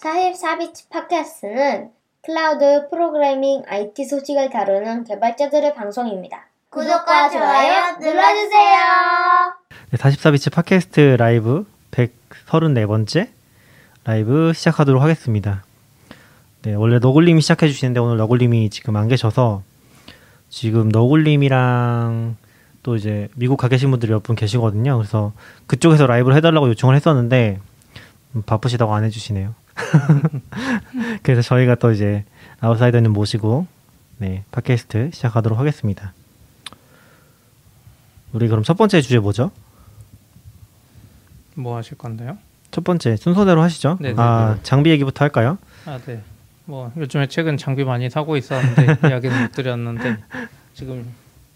44bits 팟캐스트는 클라우드 프로그래밍 IT 소식을 다루는 개발자들의 방송입니다. 구독과 좋아요 눌러주세요. 네, 44bits 팟캐스트 라이브 134번째 라이브 시작하도록 하겠습니다. 네, 원래 너굴님이 시작해 주시는데 오늘 너굴님이 지금 안 계셔서 지금 너굴님이랑 또 이제 미국 가 계신 분들이 몇 분 계시거든요. 그래서 그쪽에서 라이브를 해달라고 요청을 했었는데 음, 바쁘시다고 안 해주시네요. 그래서 저희가 또 이제 아웃사이더님 모시고 네 팟캐스트 시작하도록 하겠습니다. 우리 그럼 첫 번째 주제 뭐죠? 뭐 하실 건데요? 첫 번째 순서대로 하시죠. 네네. 아 장비 얘기부터 할까요? 아, 네. 뭐 요즘에 최근 장비 많이 사고 있었는데 이야기는 못 드렸는데 지금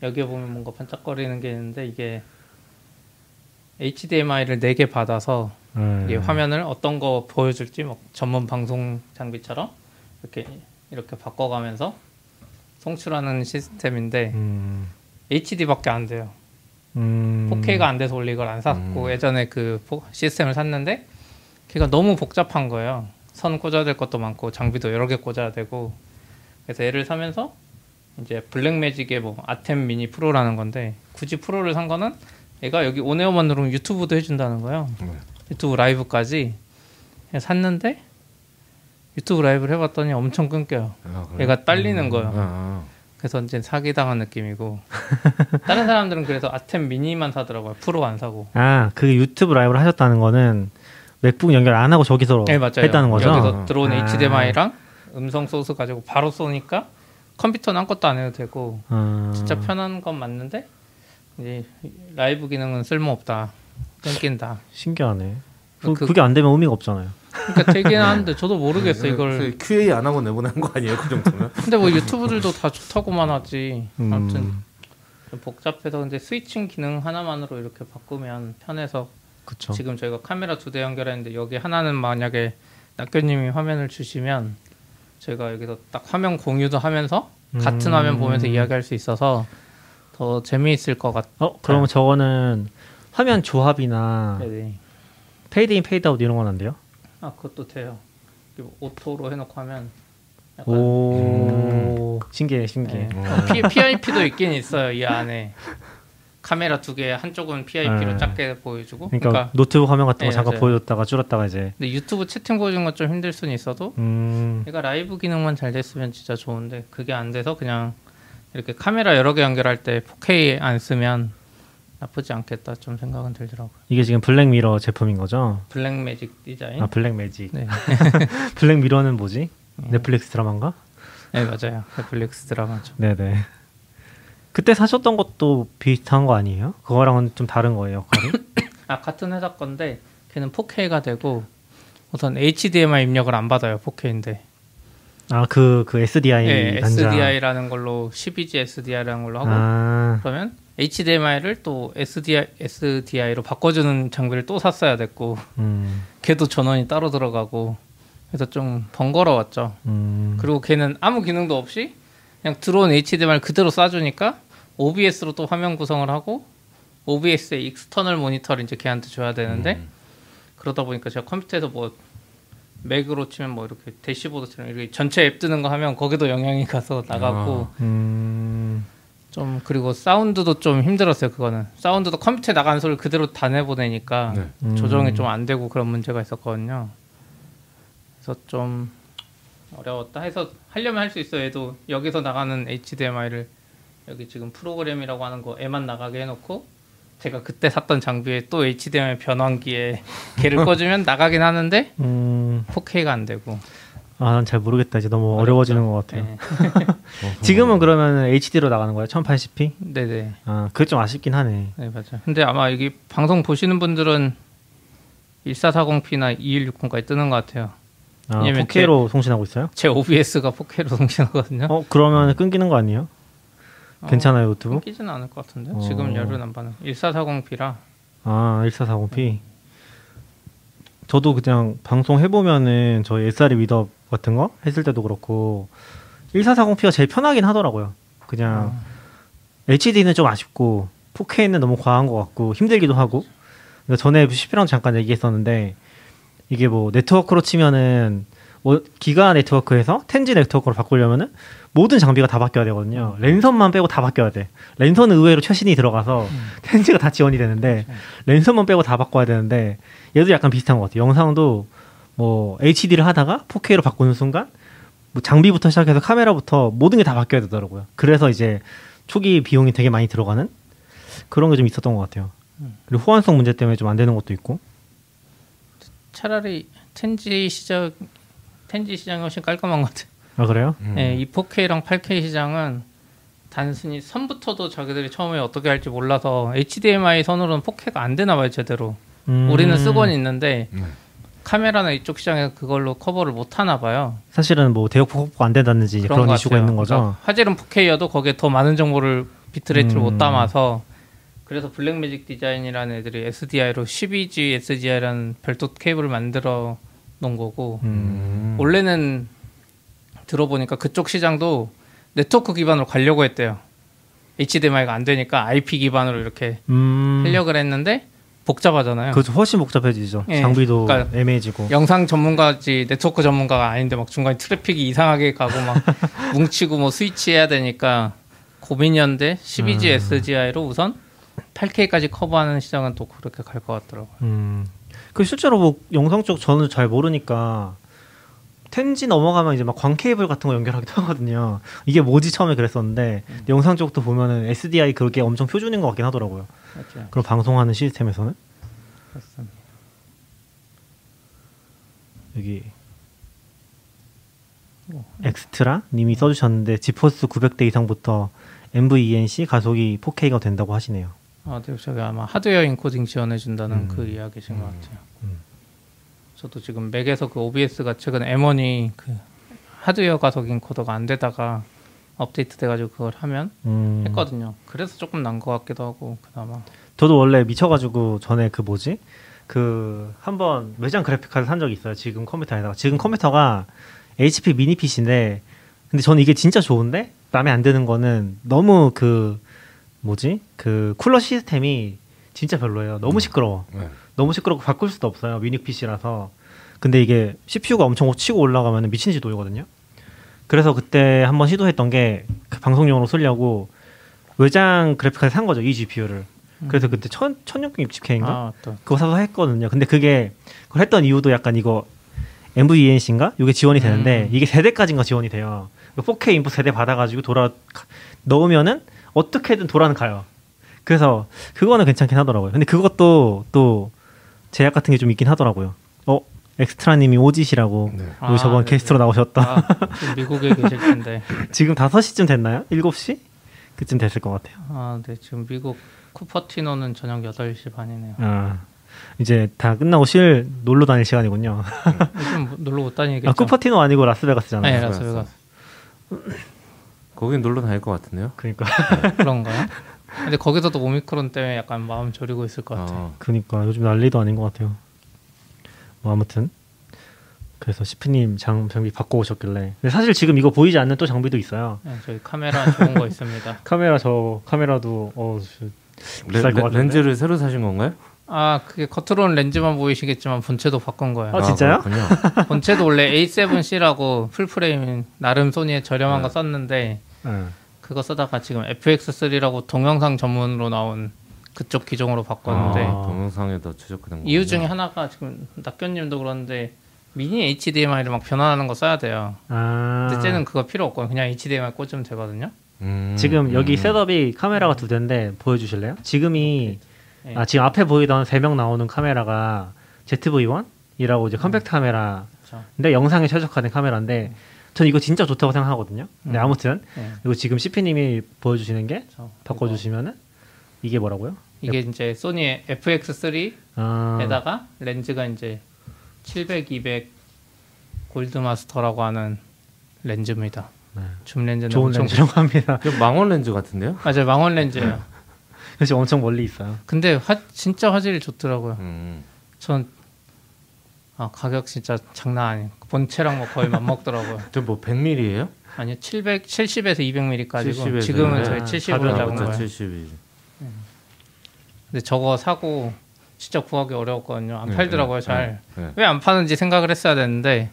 여기에 보면 뭔가 반짝거리는 게 있는데 이게 HDMI를 4개 받아서 음. 이게 화면을 어떤 거 보여줄지 뭐 전문 방송 장비처럼 이렇게 이렇게 바꿔가면서 송출하는 시스템인데 음, HD밖에 안 돼요. 음, 4K가 안 돼서 원래 이걸 안 샀고 예전에 그 포- 시스템을 샀는데 걔가 너무 복잡한 거예요. 선 꽂아야 될 것도 많고 장비도 여러 개 꽂아야 되고 그래서 얘를 사면서 이제 Blackmagic의 뭐 ATEM Mini Pro라는 건데 굳이 Pro를 산 거는 얘가 여기 on air만 누르면 유튜브도 해준다는 거예요. 유튜브 라이브까지 샀는데 유튜브 라이브를 해봤더니 엄청 끊겨요. 아, 그래요? 얘가 딸리는 거예요. 아, 그래서 이제 사기당한 느낌이고 다른 사람들은 그래서 ATEM Mini만 사더라고요. 프로 안 사고. 아, 그 유튜브 라이브를 하셨다는 거는 맥북 연결 안 하고 저기서 네 맞아요. 했다는 거죠. 여기서 들어온 아. HDMI랑 음성 소스 가지고 바로 쏘니까 컴퓨터는 아무것도 안 해도 되고 아, 진짜 편한 건 맞는데 이제 라이브 기능은 쓸모 없다. 끊긴다. 신기하네. 그, 그- 그 게 안 되면 의미가 없잖아요. 그러니까 되긴 하는데 저도 모르겠어요 이걸. 그래서 QA 안 하고 내보내는 거 아니에요? 그 정도면? 근데 뭐 유튜브들도 다 좋다고만 하지. 아무튼 음, 좀 복잡해서 근데 스위칭 기능 하나만으로 이렇게 바꾸면 편해서 그쵸. 지금 저희가 카메라 두 대 연결했는데 여기 하나는 만약에 낙교님이 화면을 주시면 저희가 여기서 딱 화면 공유도 하면서 같은 음. 화면 보면서 이야기할 수 있어서 더 재미있을 것 같아요. 어, 그러면 저거는 화면 조합이나 네. 페이드인 페이드아웃 이런 건 안 돼요? 아 그것도 돼요. auto로 해놓고 하면 약간 오, 신기해, 신기해. 네. 어, P, PIP도 있긴 있어요 이 안에 카메라 두 개 한쪽은 PIP로 네. 작게 보여주고 그러니까, 그러니까, 노트북 화면 같은 거 네, 잠깐 맞아요. 보여줬다가 줄였다가 이제 근데 유튜브 채팅 보여주는 건 좀 힘들 수는 있어도 음, 얘가 라이브 기능만 잘 됐으면 진짜 좋은데 그게 안 돼서 그냥 이렇게 카메라 여러 개 연결할 때 4K 안 쓰면 나쁘지 않겠다 좀 생각은 들더라고요. 이게 지금 블랙미러 제품인 거죠? Blackmagic Design. 아, Blackmagic. 네. 블랙미러는 뭐지? 넷플릭스 드라마인가? 네 맞아요. 넷플릭스 드라마죠. 네네. 그때 사셨던 것도 비슷한 거 아니에요? 그거랑은 좀 다른 거예요, 역할이? 아 같은 회사 건데 걔는 4K가 되고 우선 HDMI 입력을 안 받아요 4K인데. 아, 그, 그 SDI 네, 단자. SDI라는 걸로 12G SDI라는 걸로 하고 아, 그러면 HDMI를 또 SDI SDI로 바꿔주는 장비를 또 샀어야 됐고 음, 걔도 전원이 따로 들어가고 그래서 좀 번거로웠죠. 음. 그리고 걔는 아무 기능도 없이 그냥 들어온 HDMI를 그대로 쏴주니까 OBS로 또 화면 구성을 하고 OBS의 external 모니터를 이제 걔한테 줘야 되는데 음. 그러다 보니까 제가 컴퓨터에서 뭐 맥으로 치면 뭐 이렇게 대시보드처럼 이렇게 전체 앱 뜨는 거 하면 거기도 영향이 가서 나가고 음, 좀 그리고 사운드도 좀 힘들었어요 그거는 사운드도 컴퓨터에 나가는 소리를 그대로 다 내보내니까 네. 음. 조정이 좀 안 되고 그런 문제가 있었거든요. 그래서 좀 어려웠다 해서 하려면 할 수 있어요. 얘도 여기서 나가는 HDMI를 여기 지금 프로그램이라고 하는 거 애만 나가게 해놓고 제가 그때 샀던 장비에 또 HDMI 변환기에 걔를 꺼주면 나가긴 하는데 음. 4K가 안 되고 아, 난잘 모르겠다. 이제 너무 어려워지는 것 같아요. 네. 지금은 그러면 HD로 나가는 거예요? 1080p? 네네 아, 그게 좀 아쉽긴 하네. 네 맞아요. 근데 아마 여기 방송 보시는 분들은 1440p나 2160까지 뜨는 것 같아요. 아, 왜냐면 4K로 송신하고 있어요? 제 OBS가 4K로 송신하거든요. 어, 그러면 끊기는 거 아니에요? 괜찮아요, 노트북? 끊기지는 않을 것 같은데 어. 지금 열은 안 받는 1440p라 아, 1440p. 저도 그냥 방송 해보면은 저희 SRE 위더 같은 거 했을 때도 그렇고 1440p가 제일 편하긴 하더라고요. 그냥 HD는 좀 아쉽고 4K는 너무 과한 것 같고 힘들기도 하고 그러니까 전에 CP랑 잠깐 얘기했었는데 이게 뭐 네트워크로 치면은 뭐 기가 네트워크에서 텐지 네트워크로 바꾸려면은 모든 장비가 다 바뀌어야 되거든요. 랜선만 빼고 다 바뀌어야 돼. 랜선은 의외로 최신이 들어가서 텐지가 다 지원이 되는데 랜선만 빼고 다 바꿔야 되는데 얘도 약간 비슷한 것 같아요. 영상도 뭐 HD를 하다가 4K로 바꾸는 순간 뭐 장비부터 시작해서 카메라부터 모든 게 다 바뀌어야 되더라고요. 그래서 이제 초기 비용이 되게 많이 들어가는 그런 게 좀 있었던 것 같아요. 그리고 호환성 문제 때문에 좀 안 되는 것도 있고. 차라리 텐지 시장 텐지 시장이 훨씬 깔끔한 것 같아요. 아 그래요? 음. 예, 이 4K랑 8K 시장은 단순히 선부터도 자기들이 처음에 어떻게 할지 몰라서 HDMI 선으로는 4K가 안 되나 봐요 제대로. 음, 우리는 쓰고는 있는데 네. 카메라나 이쪽 시장에서 그걸로 커버를 못 하나 봐요. 사실은 뭐 대역 확보가 안 된다든지 그런, 것 이슈가 같아요. 있는 거죠. 그러니까 화질은 4K여도 거기에 더 많은 정보를 bitrate를 음. 못 담아서 그래서 Blackmagic Design이라는 애들이 SDI로 12G SDI라는 별도 케이블을 만들어 놓은 거고 음. 원래는 들어보니까 그쪽 시장도 네트워크 기반으로 가려고 했대요. HDMI가 안 되니까 IP 기반으로 이렇게 음. 하려고 했는데 복잡하잖아요. 그것도 훨씬 복잡해지죠. 예, 장비도 그러니까 애매해지고. 영상 전문가지 네트워크 전문가가 아닌데 막 중간에 트래픽이 이상하게 가고 막 뭉치고 뭐 스위치 해야 되니까 고민이었는데 12G 음. SDI로 우선 8K까지 커버하는 시장은 또 그렇게 갈 것 같더라고요. 음. 그 실제로 뭐 영상 쪽 저는 잘 모르니까 텐지 넘어가면 이제 막 광 케이블 같은 거 연결하기도 하거든요. 이게 뭐지 처음에 그랬었는데 음. 영상 쪽도 보면은 SDI 그게 엄청 표준인 것 같긴 하더라고요. 맞죠? 그런 방송하는 시스템에서는 그렇습니다. 여기 엑스트라 님이 써주셨는데 지포스 900대 이상부터 NVENC 가속이 4K가 된다고 하시네요. 아, 네, 저기 아마 하드웨어 인코딩 지원해 준다는 음. 그 이야기신 것 같아요. 음. 저도 지금 맥에서 그 OBS가 최근 M1이 그 하드웨어 가속 인코더가 안 되다가 업데이트 돼가지고 그걸 하면 음. 했거든요. 그래서 조금 난 것 같기도 하고 그나마 저도 원래 미쳐가지고 전에 그 뭐지 그 한번 외장 그래픽 카드 산 적이 있어요. 지금 컴퓨터 에다가 지금 컴퓨터가 HP 미니 PC인데 근데 저는 이게 진짜 좋은데 마음에 안 드는 거는 너무 그 뭐지 그 쿨러 시스템이 진짜 별로예요. 너무 시끄러워. 네. 너무 시끄럽고 바꿀 수도 없어요. 미니 PC라서. 근데 이게 CPU가 엄청 치고 올라가면 미친 듯이 돌거든요. 그래서 그때 한번 시도했던 게그 방송용으로 쓰려고 외장 그래픽카드 산 거죠. 이 GPU를. 그래서 그때 천, 1660K인가? 아, 또 그거 사서 했거든요. 근데 그게 그걸 했던 이유도 약간 이거 MVENC인가? 이게 지원이 되는데 음. 이게 세대까지인가 지원이 돼요. 4K 인풋 세대 받아가지고 돌아 넣으면은 어떻게든 돌아는 가요. 그래서 그거는 괜찮긴 하더라고요. 근데 그것도 또 제약 같은 게 좀 있긴 하더라고요. 어 엑스트라님이 오짓이라고 네. 아, 저번 네네. 게스트로 나오셨다. 아, 지금 미국에 계실 텐데 지금 5시쯤 됐나요? 7시? 그쯤 됐을 것 같아요. 아, 네 지금 미국 쿠퍼티노는 저녁 8시 반이네요. 아, 이제 다 끝나고 실 놀러 다닐 시간이군요. 요즘 뭐 놀러 못 다니겠죠? 아, 쿠퍼티노 아니고 라스베가스잖아요. 네, 라스베가스. 라스베가스 거긴 놀러 다닐 것 같은데요. 그러니까 그런가요? 근데 거기서도 오미크론 때문에 약간 마음 졸이고 있을 것 같아요. 어, 그러니까 요즘 난리도 아닌 것 같아요. 뭐 아무튼 그래서 시프님 장 장비 바꿔 오셨길래 근데 사실 지금 이거 보이지 않는 또 장비도 있어요. 네, 저희 카메라 좋은 거 있습니다. 카메라 저 카메라도 어 레, 비쌀 것 레, 같은데? 렌즈를 새로 사신 건가요? 아, 그게 겉으로는 렌즈만 보이시겠지만 본체도 바꾼 거예요. 아, 진짜요? 그렇군요. 본체도 원래 A7C라고 full frame 나름 소니의 저렴한 거 네. 썼는데 네. 그거 쓰다가 지금 FX3라고 동영상 전문으로 나온 그쪽 기종으로 바꿨는데 아. 동영상에 더 최적화된 거. 이유 중에 하나가 지금 낙견님도 그런데 미니 HDMI를 막 변환하는 거 써야 돼요. 아 근데 쟤는 그거 필요 없고 그냥 HDMI 꽂으면 되거든요. 음, 지금 여기 음. setup이 카메라가 두 대인데 보여주실래요? 지금이 네. 아 지금 앞에 보이던 세 명 나오는 카메라가 ZV-1이라고 이제 컴팩트 카메라 그렇죠. 근데 영상에 최적화된 카메라인데 전 이거 진짜 좋다고 생각하거든요. 근데 음. 아무튼 네. 이거 지금 시프님이 보여주시는 게 그래서 바꿔주시면은 이게 뭐라고요? 이게 이제 소니의 FX3에다가 아, 렌즈가 이제 70, 200 골드 마스터라고 하는 렌즈입니다. 네. 줌 렌즈는 좋은 엄청 렌즈라고 합니다. 이거 망원 렌즈 같은데요? 맞아요 망원 렌즈예요. 그래서 엄청 멀리 있어요. 근데 화, 진짜 화질이 좋더라고요. 음. 전 아, 가격 진짜 장난 아니에요. 본체랑 뭐 거의 맞먹더라고요. 저뭐 100mm예요? 아니요, 700, 70에서 200mm까지고 70에서 지금은 네. 저희 아, 70으로 가벼운 잡은 거예요. 70이. 근데 저거 사고 진짜 구하기 어려웠거든요. 안 네, 팔더라고요, 네, 잘. 네. 왜안 파는지 생각을 했어야 되는데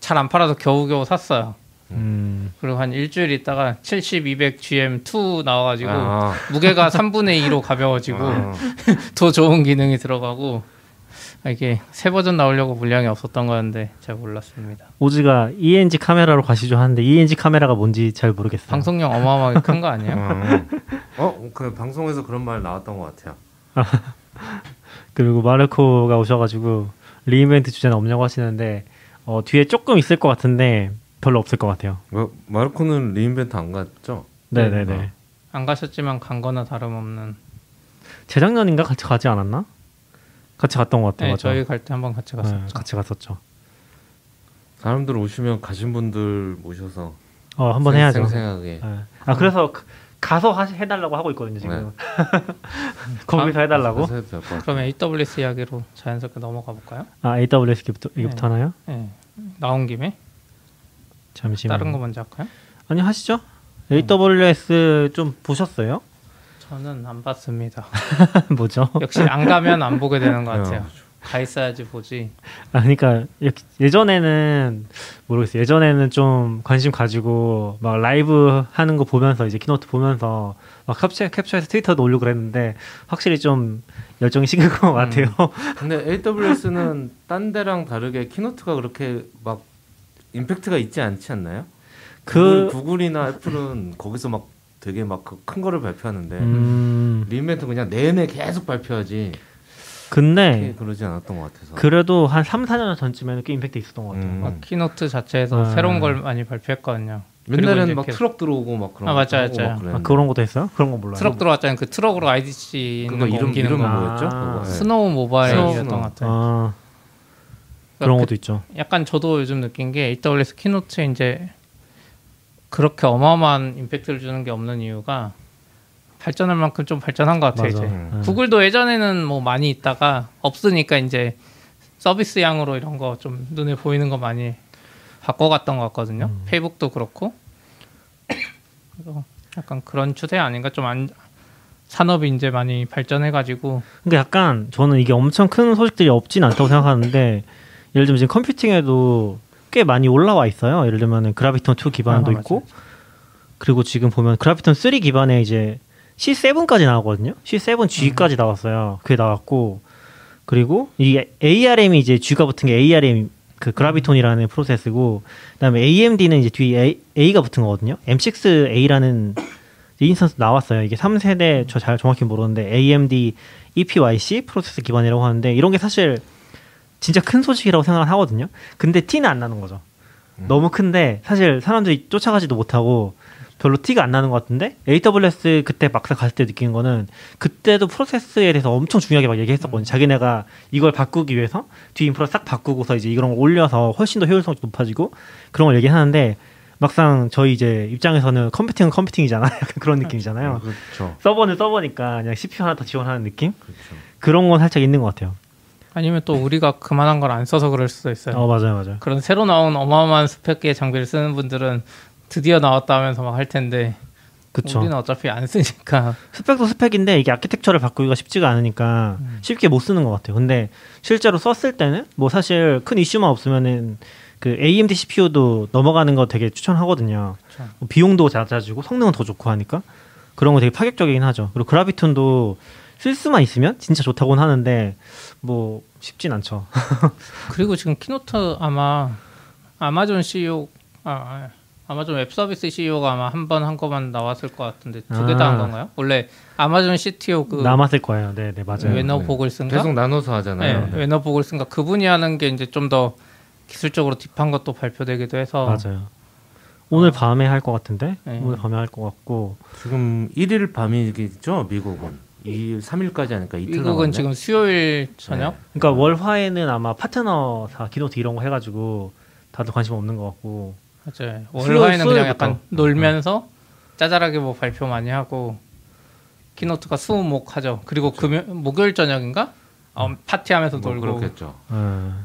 잘 안 팔아서 겨우겨우 샀어요. 음. 그리고 한 일주일 있다가 70, 200 GM2 나와가지고 아. 무게가 3분의 2로 가벼워지고 아. 더 좋은 기능이 들어가고 아, 이게 새 버전 나오려고 물량이 없었던 거였는데 잘 몰랐습니다. 오즈가 ENG 카메라로 가시죠 하는데 ENG 카메라가 뭔지 잘 모르겠어요. 방송용 어마어마하게 큰 거 아니에요? 음. 어, 그 방송에서 그런 말 나왔던 것 같아요. 그리고 마르코가 오셔가지고 re:Invent 주제는 없냐고 하시는데 어, 뒤에 조금 있을 것 같은데 별로 없을 것 같아요. 뭐, 마르코는 re:Invent 안 갔죠? 네네네. 안 가셨지만 간 거나 다름없는. 재작년인가 같이 가지 않았나? 같이 갔던 것 같아요. 네, 맞아. 저희 갈 때 한번 같이 갔었죠. 네, 같이 갔었죠. 사람들 오시면 가신 분들 모셔서 어 한번 생- 해야죠. 생생하게. 네. 아 그래서 그- 가서 하, 해달라고 하고 있거든요 지금. 거기서 해달라고. 그러면 AWS 이야기로 자연스럽게 넘어가 볼까요? 아 AWS부터 이거부터 네. 하나요? 네. 나온 김에 잠시만. 다른 거 먼저 할까요? 아니 하시죠. AWS 좀 보셨어요? 저는 안 봤습니다. 뭐죠? 역시 안 가면 안 보게 되는 것 야, 같아요. 가 있어야지 보지. 아, 그러니까 예전에는 모르겠어요. 예전에는 좀 관심 가지고 막 라이브 하는 거 보면서 이제 keynote 보면서 막 캡처 캡처해서 트위터도 올리고 그랬는데 확실히 좀 열정이 식은 것 같아요. 근데 AWS는 딴 데랑 다르게 keynote가 그렇게 막 임팩트가 있지 않지 않나요? 그 구글, 구글이나 애플은 거기서 막 되게 막 큰 거를 발표하는데 음, re:Invent 그냥 내내 계속 발표하지 근데 그러지 않았던 것 같아서. 그래도 한 3, 4년 전쯤에는 꽤 임팩트 있었던 것 같아요. 음. 막 keynote 자체에서 아. 새로운 걸 많이 발표했거든요. 옛날에는 이제 막 계속- 트럭 들어오고 막 그런 아, 맞아요. 막 아. 그런 것도 했어요? 그런 거 몰라요. 트럭 들어왔잖아요. 그 트럭으로 IDC 그거 거 이름 거. 뭐였죠? 아. 네. Snowmobile이었던. 것 같아요. 아, 그런 그러니까 것도 있죠. 그- 약간 저도 요즘 느낀 게 AWS keynote에 이제 그렇게 어마어마한 임팩트를 주는 게 없는 이유가 발전할 만큼 좀 발전한 것 같아요. 맞아. 이제 음. 구글도 예전에는 뭐 많이 있다가 없으니까 이제 서비스 양으로 이런 거 좀 눈에 보이는 거 많이 바꿔갔던 것 같거든요. 음. 페이북도 그렇고 그래서 약간 그런 추세 아닌가 좀 안, 산업이 이제 많이 발전해가지고 근데 약간 저는 이게 엄청 큰 소식들이 없진 않다고 생각하는데 예를 들면 지금 컴퓨팅에도 꽤 많이 올라와 있어요. 예를 들면 그라비톤 2 기반도 아, 있고 그리고 지금 보면 Graviton 3 기반에 이제 C7까지 나오거든요. C7G까지 나왔어요. 그게 나왔고 그리고 이 ARM이 이제 G가 붙은 게 ARM 그 Graviton이라는 프로세스고 그다음에 AMD는 이제 뒤에 A, 가 붙은 거거든요. M6A라는 instance 나왔어요. 이게 3세대 저 잘 정확히 모르는데 AMD EPYC 프로세스 기반이라고 하는데 이런 게 사실 진짜 큰 소식이라고 생각을 하거든요. 근데 티는 안 나는 거죠. 너무 큰데 사실 사람들이 쫓아가지도 못하고 별로 티가 안 나는 것 같은데 AWS 그때 막상 갔을 때 느낀 거는 그때도 프로세스에 대해서 엄청 중요하게 막 얘기했었거든요. 자기네가 이걸 바꾸기 위해서 뒤 인프라 싹 바꾸고서 이제 이런 걸 올려서 훨씬 더 효율성이 높아지고 그런 걸 얘기하는데 막상 저희 이제 입장에서는 컴퓨팅은 컴퓨팅이잖아요. 약간 그런 느낌이잖아요. 그렇죠. 서버는 서버니까 그냥 CPU 하나 더 지원하는 느낌? 그렇죠. 그런 건 살짝 있는 것 같아요. 아니면 또 우리가 그만한 걸 안 써서 그럴 수도 있어요. 어 맞아요, 맞아요. 그런 새로 나온 어마어마한 스펙의 장비를 쓰는 분들은 드디어 나왔다 하면서 막 할 텐데 그쵸. 우리는 어차피 안 쓰니까 스펙도 스펙인데 이게 아키텍처를 바꾸기가 쉽지가 않으니까 음. 쉽게 못 쓰는 것 같아요. 근데 실제로 썼을 때는 뭐 사실 큰 이슈만 없으면은 그 AMD CPU도 넘어가는 거 되게 추천하거든요. 뭐 비용도 낮아지고 성능은 더 좋고 하니까 그런 거 되게 파격적이긴 하죠. 그리고 그라비톤도 쓸 수만 있으면 진짜 좋다고는 하는데 뭐 쉽진 않죠. 그리고 지금 키노트 아마 아마존 CEO 아, 아 아마존 웹 서비스 CEO가 아마 한번한 거만 나왔을 것 같은데 두 개 다한 아. 건가요? 원래 아마존 CTO 그 남았을 거예요. 네, 네 맞아요. 웨너 네. 보글슨가 계속 나눠서 하잖아요. 네, 웨너 보글슨가 그분이 하는 게 이제 좀 더 기술적으로 딥한 것도 발표되기도 해서 맞아요. 오늘 밤에 할 것 같은데 네. 오늘 밤에 할 것 같고 지금 1일 밤이겠죠, 미국은. 2일, 3일까지 하니까 이틀 미국은 남았네. 지금 수요일 저녁 그러니까 월화에는 아마 파트너사 기노트 이런 거 해가지고 다들 관심 없는 것 같고 맞아요. 수요일, 월화에는 그냥. 약간 놀면서 짜잘하게 뭐 발표 많이 하고 키노트가 수목 하죠. 그리고 금요 목요일 저녁인가 어, 파티하면서 뭐 놀고 그렇겠죠. 어,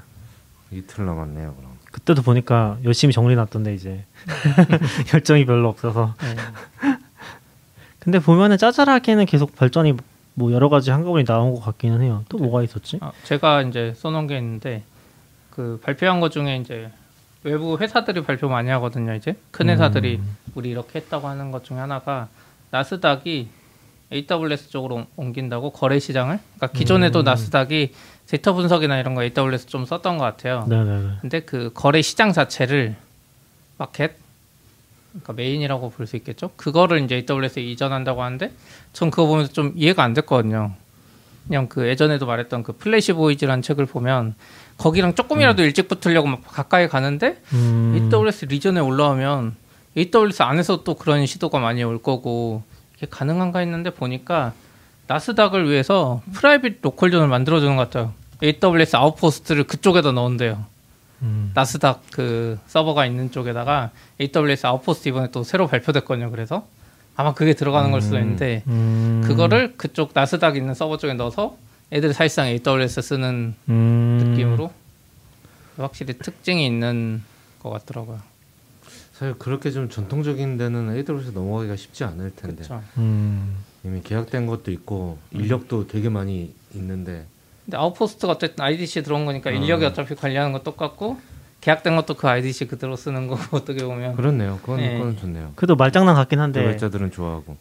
이틀 남았네요, 그럼. 그때도 보니까 열심히 정리해놨던데 이제 열정이 별로 없어서 네. 근데 보면은 짜잘하게는 계속 발전이 뭐 여러 가지 한꺼번에 나온 것 같기는 해요. 또 뭐가 있었지? 아, 제가 이제 써놓은 게 있는데 그 발표한 것 중에 이제 외부 회사들이 발표 많이 하거든요. 이제 큰 회사들이 우리 이렇게 했다고 하는 것 중에 하나가 나스닥이 AWS 쪽으로 옮긴다고 거래 시장을. 그러니까 기존에도 나스닥이 데이터 분석이나 이런 거 AWS 좀 썼던 것 같아요. 네네네. 근데 그 거래 시장 자체를 마켓 그러니까 메인이라고 볼 수 있겠죠. 그거를 이제 AWS에 이전한다고 하는데 전 그거 보면서 좀 이해가 안 됐거든요. 그냥 그 예전에도 말했던 그 플래시 보이즈라는 책을 보면 거기랑 조금이라도 일찍 붙으려고 막 가까이 가는데 음. AWS 리전에 올라오면 AWS 안에서 또 그런 시도가 많이 올 거고 이게 가능한가 했는데 보니까 나스닥을 위해서 프라이빗 로컬존을 만들어주는 것 같아요. AWS 아웃포스트를 그쪽에다 넣은대요. 음. 나스닥 그 서버가 있는 쪽에다가 AWS 아웃포스트 이번에 또 새로 발표됐거든요. 그래서 아마 그게 들어가는 걸 수도 있는데 음. 그거를 그쪽 나스닥 있는 서버 쪽에 넣어서 애들 사실상 AWS 쓰는 음. 느낌으로 확실히 특징이 있는 것 같더라고요. 사실 그렇게 좀 전통적인 데는 AWS 넘어가기가 쉽지 않을 텐데. 음. 이미 계약된 것도 있고 인력도 되게 많이 있는데 근데 아웃포스트가 어쨌든 IDC 들어온 거니까 어. 인력이 어차피 관리하는 건 똑같고 계약된 것도 그 IDC 그대로 쓰는 거고 어떻게 보면 그렇네요. 그건 네. 그건 좋네요. 그래도 말장난 같긴 한데 개발자들은 좋아하고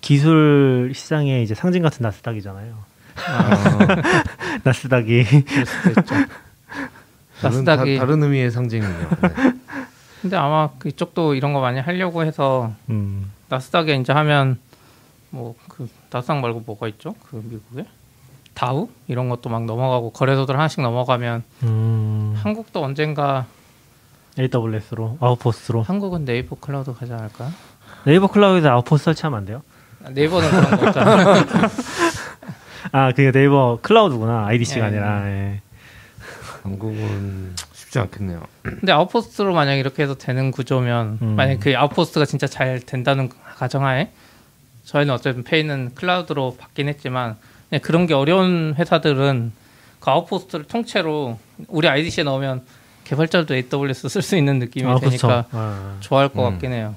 기술 시장의 이제 상징 같은 나스닥이잖아요. 나스닥이 수도 있죠. 다른, 다, 나스닥이 다 른 의미의 상징이요. 네. 근데 아마 그쪽도 이런 거 많이 하려고 해서 음. 나스닥에 이제 하면 뭐 그 나스닥 말고 뭐가 있죠? 그 미국에 다우 이런 것도 막 넘어가고 거래소들 하나씩 넘어가면 음. 한국도 언젠가 AWS로 아웃포스트로 한국은 네이버 클라우드 가지 않을까? 네이버 클라우드에 아웃포스트 설치하면 안 돼요? 네이버는 그런 거 있잖아. 아 그게 네이버 클라우드구나 IDC가 예. 아니라 예. 한국은 쉽지 않겠네요. 근데 아웃포스트로 만약 이렇게 해서 되는 구조면 음. 만약 그 아웃포스트가 진짜 잘 된다는 가정하에 저희는 어쨌든 페이는 클라우드로 받긴 했지만 그냥 그런 게 어려운 회사들은 그 아웃포스트를 통째로 우리 IDC에 넣으면 개발자도 AWS 쓸 수 있는 느낌이 아 되니까 그렇죠. 아, 좋아할 것 음. 같긴 해요.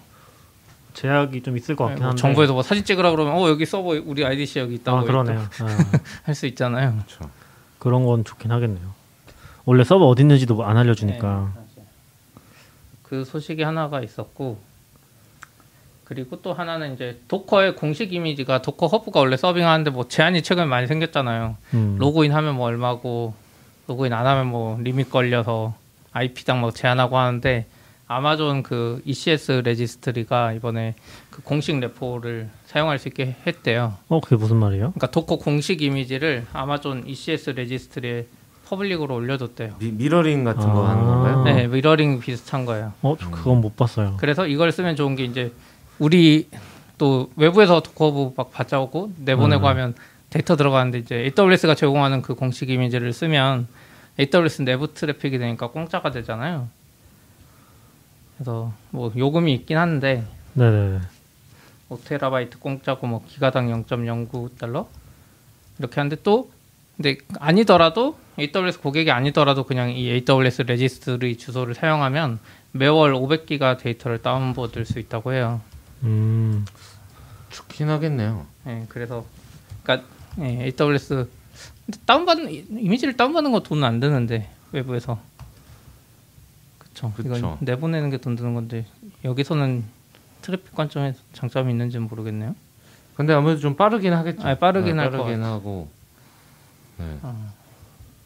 제약이 좀 있을 것 같긴 뭐 한데 정부에서 뭐 사진 찍으라 그러면 어 여기 서버 우리 IDC 여기 있다고 아 그러네요. 아, 할수 있잖아요. 그렇죠. 그런 건 좋긴 하겠네요. 원래 서버 어디 있는지도 안 알려주니까. 네, 그 소식이 하나가 있었고 그리고 또 하나는 이제 도커의 공식 이미지가 도커 허브가 원래 서빙하는데 뭐 제한이 최근에 많이 생겼잖아요. 음. 로그인 하면 뭐 얼마고 로그인 안 하면 뭐 리밋 걸려서 IP당 뭐 제한하고 하는데 아마존 그 ECS 레지스트리가 이번에 그 공식 레포를 사용할 수 있게 했대요. 어 그게 무슨 말이에요? 그러니까 도커 공식 이미지를 아마존 ECS 레지스트리에 퍼블릭으로 올려뒀대요. 미, 미러링 같은 거 아. 하는 건가요? 네, 미러링 비슷한 거예요. 어저 그건 못 봤어요. 그래서 이걸 쓰면 좋은 게 이제 우리 또 외부에서 도커브 막 받자고 내보내고 음. 하면 데이터 들어가는데 이제 AWS가 제공하는 그 공식 이미지를 쓰면 AWS 내부 트래픽이 되니까 공짜가 되잖아요. 그래서 뭐 요금이 있긴 한데 네네. 5테라바이트 공짜고 뭐 기가당 0.09달러 이렇게 하는데 또 근데 아니더라도 AWS 고객이 아니더라도 그냥 이 AWS 레지스트리 주소를 사용하면 매월 500기가 데이터를 다운받을 수 있다고 해요. 음. 좋긴 하겠네요. 예, 그래서 그러니까 예, AWS 근데 다운받는 이- 이미지를 다운받는 거 돈 안 드는데 외부에서 그쵸 그쵸. 이건 내보내는 게 돈 드는 건데 여기서는 트래픽 관점에서 장점이 있는지는 모르겠네요. 근데 아무래도 좀 빠르긴 하겠죠. 아, 빠르긴 네, 빠르긴 하고. 네. 어.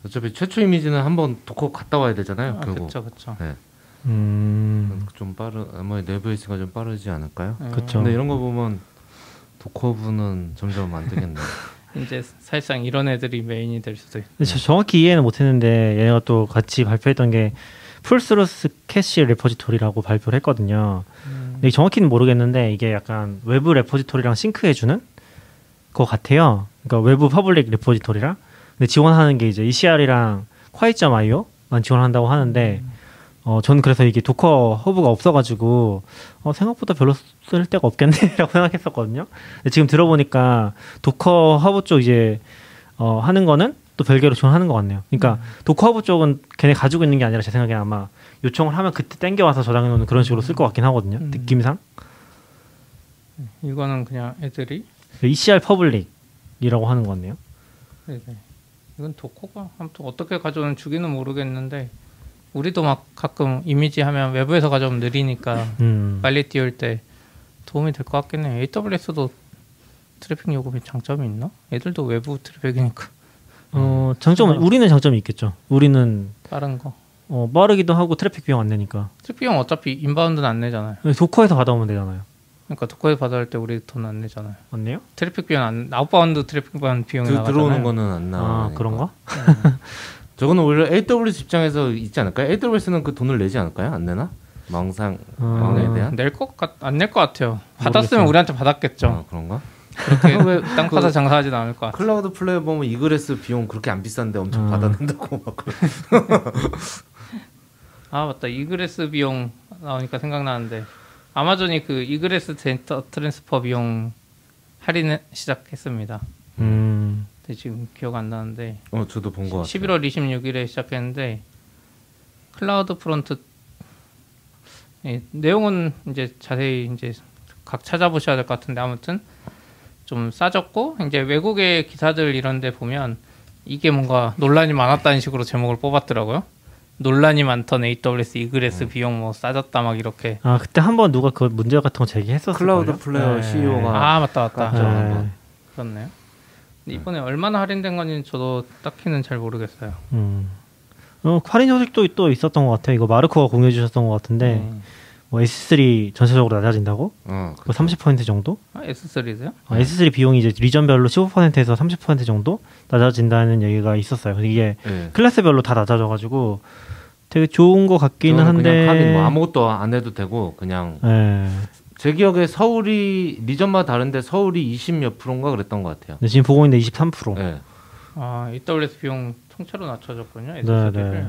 어차피 최초 이미지는 한번 도커 갔다 와야 되잖아요. 아. 그쵸 그쵸. 네. 음. 좀 빠르 아마 내부 있으니까 좀 빠르지 않을까요? 예, 그쵸. 근데 이런 거 보면 도커부는 점점 안 되겠네요. 이제 사실상 이런 애들이 메인이 될 수도 있. 근데 저 정확히 이해는 못했는데 얘네가 또 같이 발표했던 게 풀스로스 캐시 레포지토리라고 발표를 했거든요. 근데 정확히는 모르겠는데 이게 약간 외부 레포지토리랑 싱크해주는 거 같아요. 그러니까 외부 퍼블릭 레포지토리랑 근데 지원하는 게 이제 ECR이랑 quiet.io만 지원한다고 하는데 어, 전 그래서 이게 도커 허브가 없어가지고 어, 생각보다 별로 쓸 데가 없겠네라고 생각했었거든요. 근데 지금 들어보니까 도커 허브 쪽 이제 어, 하는 거는 또 별개로 지원하는 것 같네요. 그러니까 도커 허브 쪽은 걔네 가지고 있는 게 아니라 제 생각에는 아마 요청을 하면 그때 땡겨와서 저장해 놓는 그런 식으로 쓸 것 같긴 하거든요. 음. 느낌상. 이거는 그냥 애들이 ECR 퍼블릭이라고 하는 것 같네요. 네네. 이건 도커가 아무튼 어떻게 가져오는 주기는 모르겠는데 우리도 막 가끔 이미지 하면 외부에서 가져오면 느리니까 음. 빨리 띄울 때 도움이 될 것 같긴 해요. AWS도 트래픽 요금이 장점이 있나? 애들도 외부 트래픽이니까 어, 장점은 우리는 장점이 있겠죠. 우리는 빠른 거. 어, 빠르기도 하고 트래픽 비용 안 내니까. 트래픽 비용 어차피 inbound는 안 내잖아요. Docker에서 받아오면 되잖아요. 그러니까 Docker에 받아올 때 우리 돈 안 내잖아요. 맞네요? 트래픽 비용 안 outbound 트래픽 비용 비용이 그, 나가잖아요. 들어오는 거는 안 나와. 아, 그런가? 저거는 오히려 AWS 입장에서 있지 않을까요? AWS는 그 돈을 내지 않을까요? 안 내나? 망상 어. 망에 대한? 낼 것 같, 안 낼 것 같아요. 받았으면 모르겠어요. 우리한테 받았겠죠. 아, 그런가? 그렇게 왜 땅 파서 그- 장사하진 않을 것 같아요. Cloudflare 보면 egress 비용 그렇게 안 비싼데 엄청 아. 받아낸다고 막. 아 맞다 egress 비용 나오니까 생각나는데 아마존이 그 egress data transfer 비용 할인 시작했습니다. 음. 근데 지금 기억 안 나는데 어, 저도 본거 같아요. 11월 26일에 시작했는데 CloudFront 예, 내용은 이제 자세히 이제 각 찾아보셔야 될 것 같은데 아무튼 좀 싸졌고 이제 외국의 기사들 이런데 보면 이게 뭔가 논란이 많았다는 식으로 제목을 뽑았더라고요. 논란이 많던 AWS egress 비용 뭐 싸졌다 막 이렇게 아, 그때 한번 누가 그 문제 같은 거 제기했었을 Cloudflare? 네. CEO가 아 맞다 맞다. 네. 그렇네요. 근데 이번에 얼마나 할인된 건지 저도 딱히는 잘 모르겠어요. 음. 어, 할인 소식도 또 있었던 것 같아요. 이거 마르코가 공유해 주셨던 것 같은데 음. 뭐 S3 전체적으로 낮아진다고? 어, 그30% 정도? 아, S3세요? 아, S3 비용이 이제 리전별로 15%에서 30% 정도 낮아진다는 얘기가 있었어요. 근데 이게 예. 클래스별로 다 낮아져가지고 되게 좋은 것 같기는 한데. 그냥 하긴 뭐 아무것도 안 해도 되고 그냥 예. 제 기억에 서울이 리전마다 다른데 서울이 20몇 프로인가 그랬던 것 같아요. 근데 지금 보고 있는데 23%. 예. 아, AWS 비용 통째로 낮춰졌군요. 네, S3를. 네.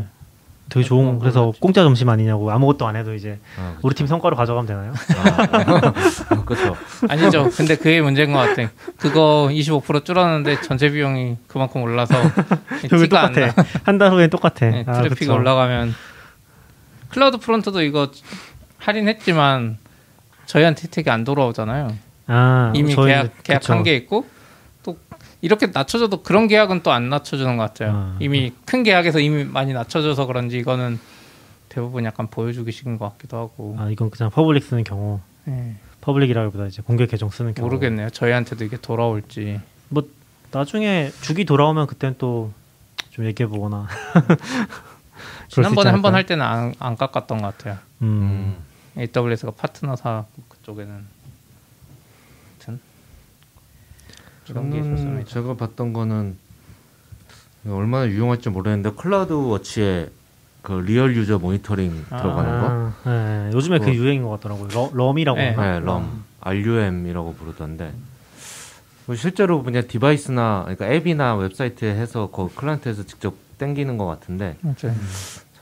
되게 좋은 그래서 몰랐지. 공짜 점심 아니냐고 아무것도 안 해도 이제 아, 그쵸. 우리 팀 성과를 가져가면 되나요? 아, 그렇죠. 아니죠. 근데 그게 문제인 것 같아. 그거 25% 줄었는데 전체 비용이 그만큼 올라서 결국. 똑같아. 한 달 후엔 똑같아. 네, 아, 트래픽이 그쵸. 올라가면 CloudFront도 이거 할인했지만 저희한테 혜택이 안 돌아오잖아요. 아, 이미 저희- 계약 계약한. 게 있고 또 이렇게 낮춰줘도 그런 계약은 또 안 낮춰주는 것 같아요. 아, 이미 큰 계약에서 이미 많이 낮춰줘서 그런지 이거는 대부분 약간 보여주기식인 것 같기도 하고 아 이건 그냥 public 쓰는 경우 네, public이라기보다 이제 공개 계정 쓰는 경우 모르겠네요. 저희한테도 이게 돌아올지. 나중에 주기 돌아오면 그땐 또좀 얘기해 보거나 지난번에 한 번 할 때는 안, 안 깎았던 것 같아요. 음. 음. AWS가 파트너사 그쪽에는 아무튼 게 있었습니다. 제가 봤던 거는 얼마나 유용할지 모르겠는데 CloudWatch에 그 real user monitoring 아. 들어가는 거. 아, 네, 요즘에 그거. 유행인 것 같더라고요. 러, RUM이라고 네. 네, RUM, RUM이라고 부르던데. 뭐 실제로 그냥 디바이스나 그러니까 앱이나 웹사이트에 해서 그 클라이언트에서 직접 땡기는 것 같은데 맞아요.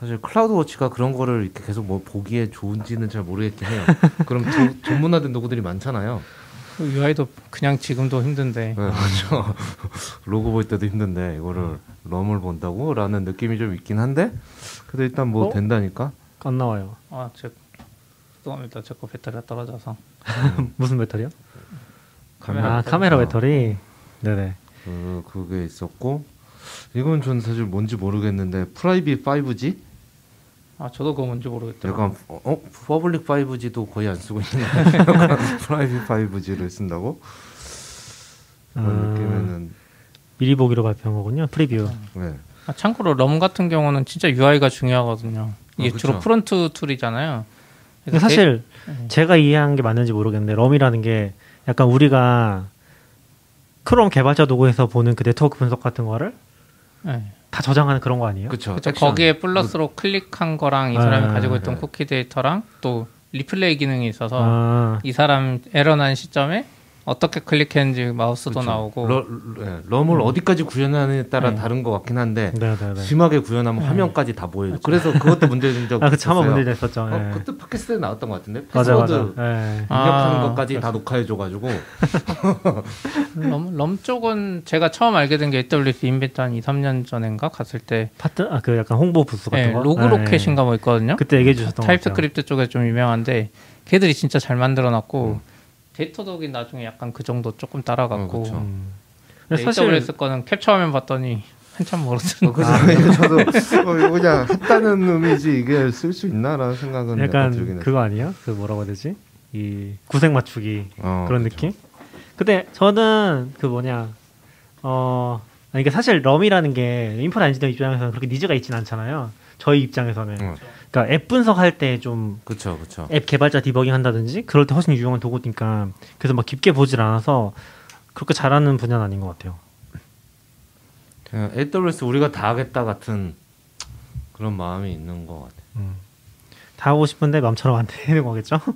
사실 클라우드 워치가 그런 거를 이렇게 계속 뭐 보기에 좋은지는 잘 모르겠긴 해요. 그럼 도- 전문화된 도구들이 많잖아요. 그 UI도 그냥 지금도 힘든데 네, 그렇죠. 로고 볼 때도 힘든데 이거를 럼을 본다고라는 느낌이 좀 있긴 한데 그래도 일단 뭐 어? 된다니까. 안 나와요. 아, 제 죄송합니다. 제거 배터리가 떨어져서 무슨 배터리요? 카메라 아 배터리. 카메라 어. 배터리. 네네. 그 그게 있었고 이건 전 사실 뭔지 모르겠는데 private 5G 아, 저도 그거 뭔지 모르겠더라고요. 약간 어, 어 public 5G도 거의 안 쓰고 있는 private 5G를 쓴다고 그런 아. 느낌에는 미리 보기로 발표한 거군요. Preview. 네. 아, 참고로 럼 같은 경우는 진짜 UI가 중요하거든요. 이게 어, 그쵸. 주로 front tool이잖아요. 사실 네. 제가 이해한 게 맞는지 모르겠는데 RUM이라는 게 약간 우리가 크롬 개발자 도구에서 보는 그 네트워크 분석 같은 거를 게- 네. 다 저장하는 그런 거 아니에요? 그렇죠. 거기에 플러스로 클릭한 거랑 이 사람이 아, 가지고 있던 네. 쿠키 데이터랑 또 리플레이 기능이 있어서 아, 이 사람 에러 난 시점에 어떻게 클릭했는지 마우스도 그쵸. 나오고 러, 네, RUM을 어디까지 구현하느냐에 따라 네. 다른 것 같긴 한데 네네네. 심하게 구현하면 화면까지 다 보여요. 그래서 그것도 문제된 적 아, 그쵸. 한번 있었어요. 문제 됐었죠. 어, 예. 그때 팟캐스트에 나왔던 것 같은데 맞아, 맞아. 패스워드 예. 입력하는 아, 것까지 다 녹화해줘가지고 RUM, RUM 쪽은 제가 처음 알게 된 게 AWS re:Invent 한 2, 3년 전인가 갔을 때 파트, 아, 그 약간 홍보 부스 같은 네, 거? LogRocket인가 뭐 있거든요. 예. 그때 얘기해 주셨던 거. TypeScript 쪽에 좀 유명한데 걔들이 진짜 잘 만들어놨고 음. Datadog이 나중에 약간 그 정도 조금 어, 따라갔고 그쵸. 음. 사실 AWS 거는 캡처화면 봤더니 한참 멀었던 어, 그래서 저도 어, 그냥 했다는 의미지 이게 쓸 수 있나라는 생각은 약간 약간. 그거 아니에요? 그 뭐라고 해야 되지? 이 구색 맞추기 어, 그런 그쵸. 느낌? 근데 저는 그 뭐냐 어 이게 사실 럼이라는 게 인프라 엔지니어 입장에서는 그렇게 니즈가 있진 않잖아요. 저희 입장에서는 응. 그러니까 앱 분석할 때좀앱 그쵸 그쵸. 개발자 디버깅 한다든지 그럴 때 훨씬 유용한 도구니까 그래서 막 깊게 보질 않아서 그렇게 잘하는 분야는 아닌 것 같아요. AWS 우리가 다 하겠다 같은 그런 마음이 있는 것 같아. 다 하고 싶은데 마음처럼 안 되는 거겠죠?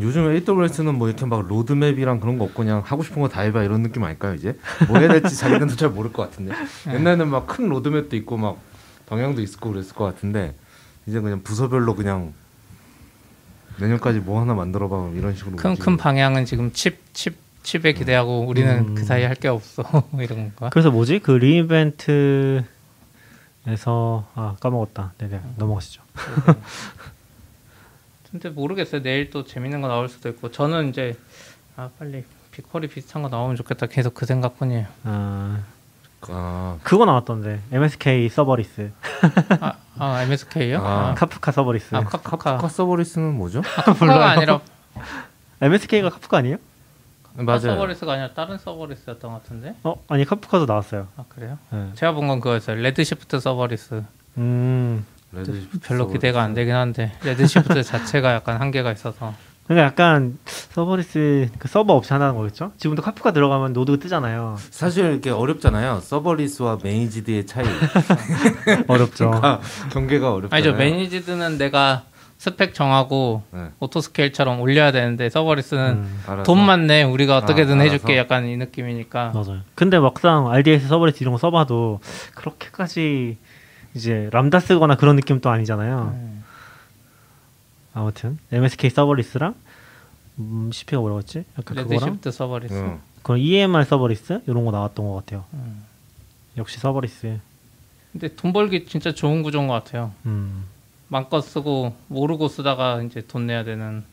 요즘 AWS는 뭐 이렇게 막 로드맵이랑 그런 거 없고 그냥 하고 싶은 거 다 해봐 이런 느낌 아닐까요 이제? 뭐 해야 될지 자기들도 잘 모를 것 같은데 옛날에는 막 큰 로드맵도 있고 막 방향도 있고 그랬을 것 같은데 이제 그냥 부서별로 그냥 내년까지 뭐 하나 만들어봐 이런 식으로 큰 큰. 방향은 지금 칩칩 칩에 기대하고 우리는 음. 그 사이 에 할 게 없어 이런 건가? 그래서 뭐지? 그 re:Invent에서 아 까먹었다. 네네 넘어가시죠. 근데 모르겠어요. 내일 또 재밌는 거 나올 수도 있고 저는 이제 아 빨리 BigQuery 비슷한 거 나오면 좋겠다. 계속 그 생각뿐이에요. 아 아, 그거 나왔던데 MSK serverless, 아, 아 MSK요? 아. 아, Kafka serverless. 아 카프카. 카serverless는 뭐죠? Kafka가 아니라 MSK가 Kafka 아니에요? 맞아요. serverless가 아니라 다른 serverless였던 것 같은데. 어 아니 Kafka도 나왔어요. 아 그래요? 네. 제가 본 건 그거였어요. Redshift serverless. 음 Redshift 별로 serverless. 기대가 안 되긴 한데 Redshift 자체가 약간 한계가 있어서. 그러니까 약간 serverless 그 서버 없이 한다는 거겠죠? 지금도 카프카 들어가면 노드가 뜨잖아요. 사실 이렇게 어렵잖아요. serverless와 managed의 차이. 어렵죠. 아, 경계가 어렵잖아요. 아니죠. managed는 내가 스펙 정하고 네. autoscale처럼 올려야 되는데 serverless는 음. 돈만 내 우리가 어떻게든 아, 해줄게? 약간 이 느낌이니까 맞아요. 근데 막상 RDS serverless 이런 거 써봐도 그렇게까지 이제 람다 쓰거나 그런 느낌 또 아니잖아요. 음. 아무튼 MSK serverless랑 음, CP가 뭐라고 했지? 약간 그거랑 Redshift serverless 응. 그런 EMR serverless 이런 거 나왔던 것 같아요. 음. 역시 serverless. 근데 돈 벌기 진짜 좋은 구조인 것 같아요 음. 마음껏 쓰고 모르고 쓰다가 이제 돈 내야 되는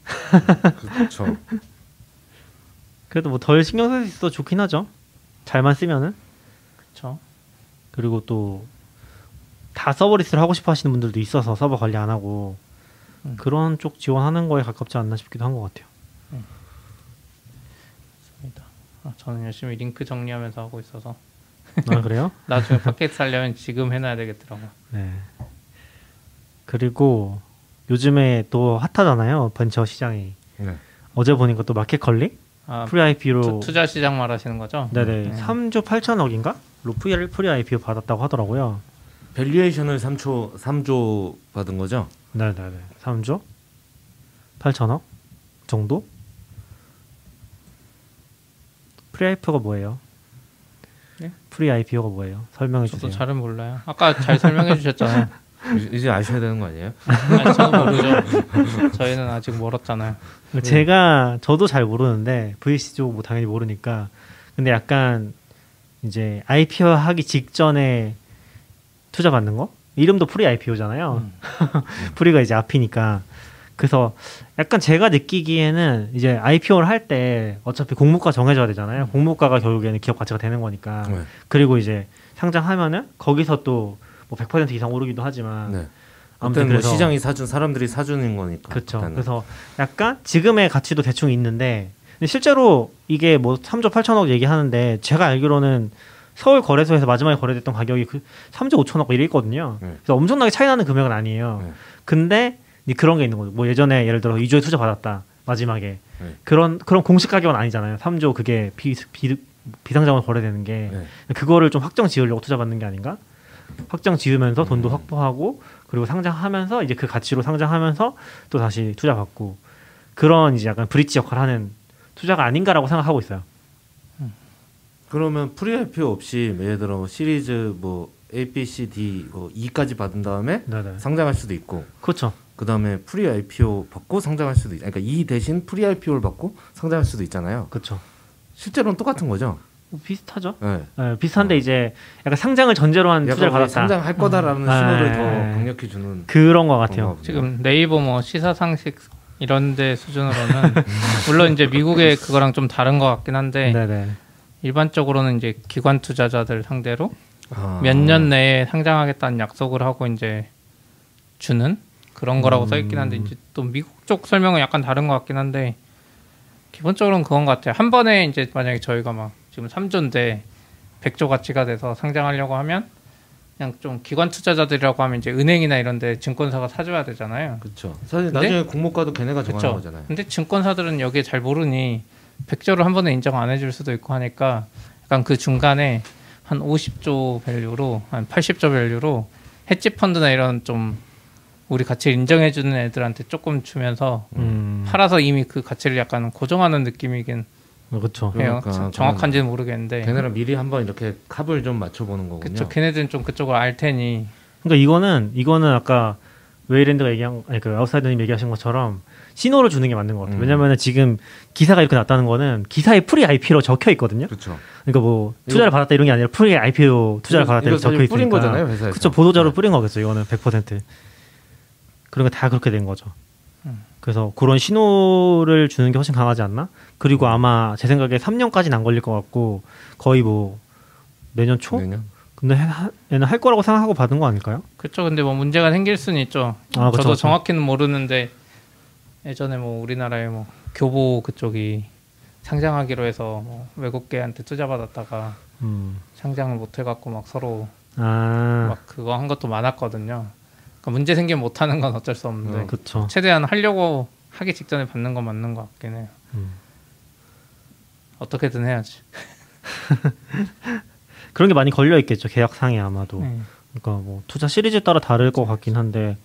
그렇죠. 그래도 뭐 덜 신경 쓸 수 있어 좋긴 하죠. 잘만 쓰면은 그쵸 그리고 또 다 서버리스를 하고 싶어 하시는 분들도 있어서 서버 관리 안 하고 음. 그런 쪽 지원하는 거에 가깝지 않나 싶기도 한 것 같아요. 맞습니다 아, 저는 열심히 링크 정리하면서 하고 있어서 아 그래요? 나중에 팟캐스트 하려면 지금 해놔야 되겠더라고요 네. 그리고 요즘에 또 핫하잖아요. 벤처 시장이. 네. 어제 보니까 또 마켓컬리 아, pre IPO로 투, 투자 시장 말하시는 거죠? 네네 음. 3조 8천억인가? 로 pre, pre IPO 받았다고 하더라고요. valuation을 3초 3조 받은 거죠? 네네네 3조 8천억 정도? pre IPO가 뭐예요? 네? 프리 IPO가 뭐예요? 설명해 저도 주세요. 잘은 몰라요 아까 잘 설명해 주셨잖아요 이제- 이제 아셔야 되는 거 아니에요? 아니, 저는 모르죠 저희는 아직 멀었잖아요 제가 저도 잘 모르는데 VC 쪽 뭐 당연히 모르니까 근데 약간 이제 IPO 하기 직전에 투자 받는 거 이름도 pre IPO잖아요. 음. 프리가 이제 앞이니까 그래서 약간 제가 느끼기에는 이제 IPO를 할 때 어차피 공모가 정해져야 되잖아요. 공모가가 결국에는 기업 가치가 되는 거니까 네. 그리고 이제 상장하면은 거기서 또 뭐 100% 이상 오르기도 하지만 네. 아무튼 뭐 시장이 사준 사람들이 사주는 거니까. 그렇죠. 그래서 약간 지금의 가치도 대충 있는데 실제로 이게 뭐 3조 8천억 얘기하는데 제가 알기로는 서울 거래소에서 마지막에 거래됐던 가격이 그 3조 5천억 이랬거든요. 네. 그래서 엄청나게 차이 나는 금액은 아니에요. 네. 근데 그런 게 있는 거죠. 뭐 예전에 예를 들어 2조에 투자 받았다 마지막에 네. 그런 그런 공식 가격은 아니잖아요. 3조 그게 비, 비, 비상장으로 거래되는 게 네. 그거를 좀 확정 지으려고 투자 받는 게 아닌가? 확정 지으면서 돈도 음. 확보하고 그리고 상장하면서 이제 그 가치로 상장하면서 또 다시 투자 받고 그런 이제 약간 브릿지 역할을 하는 투자가 아닌가라고 생각하고 있어요. 그러면 pre IPO 없이 예를 들어 뭐 시리즈 뭐 A, B, C, D 뭐 E까지 받은 다음에 네네. 상장할 수도 있고 그렇죠. 그 다음에 pre IPO 받고 상장할 수도 있. 그러니까 E 대신 pre IPO를 받고 상장할 수도 있잖아요. 그렇죠. 실제로는 똑같은 거죠. 뭐 비슷하죠. 네. 네, 비슷한데 이제 약간 상장을 전제로 한 투자를 받았다. 상장할 거다라는 음. 신호를 네. 더 강력히 주는 그런 것 같아요. 지금 네이버 뭐 시사 상식 이런데 수준으로는 물론 이제 미국의 그거랑 좀 다른 것 같긴 한데 네네. 일반적으로는 이제 기관 투자자들 상대로 아. 몇년 내에 상장하겠다는 약속을 하고 이제 주는 그런 거라고 음. 써 있긴 한데 이제 또 미국 쪽 설명은 약간 다른 것 같긴 한데 기본적으로는 그건 것 같아요. 한 번에 이제 만약에 저희가 막 지금 3조인데 100조 가치가 돼서 상장하려고 하면 그냥 좀 기관 투자자들이라고 하면 이제 은행이나 이런 데 증권사가 사줘야 되잖아요. 그렇죠. 사실 근데- 나중에 공모가도 걔네가 정하는 그쵸. 거잖아요. 근데 증권사들은 여기에 잘 모르니 100조를 한 번에 인정 안 해줄 수도 있고 하니까 약간 그 중간에 한 50조 value로 한 80조 value로 헤지 펀드나 이런 좀 우리 가치를 인정해주는 애들한테 조금 주면서 음. 팔아서 이미 그 가치를 약간 고정하는 느낌이긴 그렇죠. 그러니까 정확한지는 모르겠는데. 걔네랑 미리 한번 이렇게 값을 좀 맞춰보는 거군요. 그쵸. 걔네들은 좀 그쪽을 알 테니. 그러니까 이거는 이거는 아까 웨이랜드가 얘기한 아니 그 아웃사이더님 얘기하신 것처럼 신호를 주는 게 맞는 것 같아요. 음. 왜냐면은 지금 기사가 이렇게 났다는 거는 기사에 pre IPO로 적혀 있거든요. 그렇죠. 그러니까 뭐 투자를 받았다 이런 게 아니라 pre IPO로 투자를 이거- 받았다 이거 이렇게 적혀 있으니까. 뿌린 거잖아요 회사에서. 그쵸 보도자료 뿌린 거겠죠. 이거는 100%. 그런 거다 그렇게 된 거죠. 음. 그래서 그런 신호를 주는 게 훨씬 강하지 않나? 그리고 아마 제 생각에 3년까지는 안 걸릴 것 같고 거의 뭐 내년 초? 내년? 근데 해- 얘는 할 거라고 생각하고 받은 거 아닐까요? 그쵸. 근데 뭐 문제가 생길 수는 있죠. 아, 그쵸, 저도 그쵸. 정확히는 모르는데 예전에 뭐 우리나라에 뭐 교보 그쪽이 상장하기로 해서 뭐 외국계한테 투자 받았다가 음. 상장을 못 해갖고 막 서로 아, 막 그거 한 것도 많았거든요. 그러니까 문제 생기면 못 하는 건 어쩔 수 없는데 어, 그쵸. 최대한 하려고 하기 직전에 받는 건 맞는 것 같긴 해요. 음. 어떻게든 해야지. 그런 게 많이 걸려 있겠죠. 계약상에 아마도. 네. 그러니까 뭐 투자 시리즈에 따라 다를 것 같긴 한데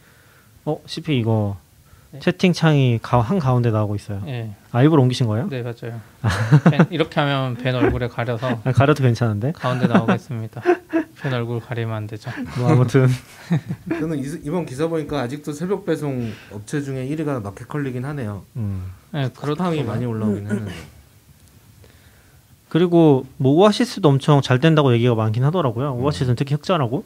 어 CP 이거 네. 채팅창이 가, 한 가운데 나오고 있어요. 예, 아 일부러 옮기신 거예요? 네 맞아요. 벤- 이렇게 하면 벤 얼굴에 가려서 아, 가려도 괜찮은데. 가운데 나오겠습니다. 벤 얼굴 가리면 안 되죠. 뭐 아무튼 저는 이- 이번 기사 보니까 아직도 새벽 배송 업체 중에 1위가 마켓컬리긴 하네요. 음. 네, 그렇다고 많이 올라오긴 했는데. 그리고 뭐 오아시스도 엄청 잘 된다고 얘기가 많긴 하더라고요. 오아시스는 특히 흑자라고.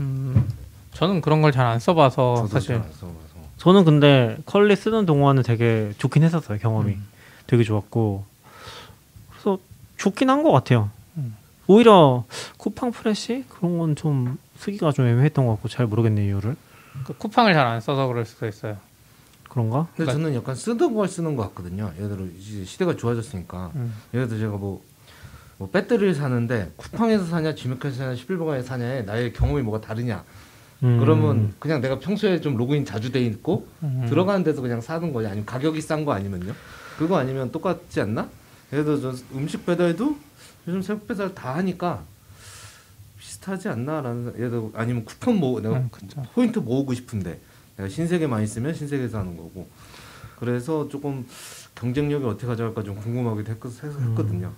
음, 저는 그런 걸 잘 안 써봐서 사실 잘안 써봐서. 저는 근데 컬리 쓰는 동안은 되게 좋긴 했었어요. 경험이 음. 되게 좋았고 그래서 좋긴 한 것 같아요. 음. 오히려 쿠팡 프레시 그런 건 좀 쓰기가 좀 애매했던 것 같고 잘 모르겠네 이유를 그 쿠팡을 잘 안 써서 그럴 수도 있어요. 그런가? 근데 그러니까- 저는 약간 쓰던 걸 쓰는 것 같거든요. 예를 들어 이제 시대가 좋아졌으니까. 음. 예를 들어 제가 뭐, 뭐 배터리를 사는데 쿠팡에서 사냐 지메카에서 사냐 11번가에 사냐에 나의 경험이 뭐가 다르냐. 음. 그러면 그냥 내가 평소에 좀 로그인 자주 돼 있고 음. 들어가는 데서 그냥 사는 거냐 아니면 가격이 싼 거 아니면요? 그거 아니면 똑같지 않나? 예를 들어 저 음식 배달도 요즘 새벽 배달 다 하니까 비슷하지 않나라는 예를 아니면 쿠폰 모 내가 음, 그쵸. 포인트 모으고 싶은데 내가 신세계만 있으면 신세계에서 하는 거고 그래서 조금 경쟁력이 어떻게 가져갈까 좀 궁금하기도 했, 했거든요.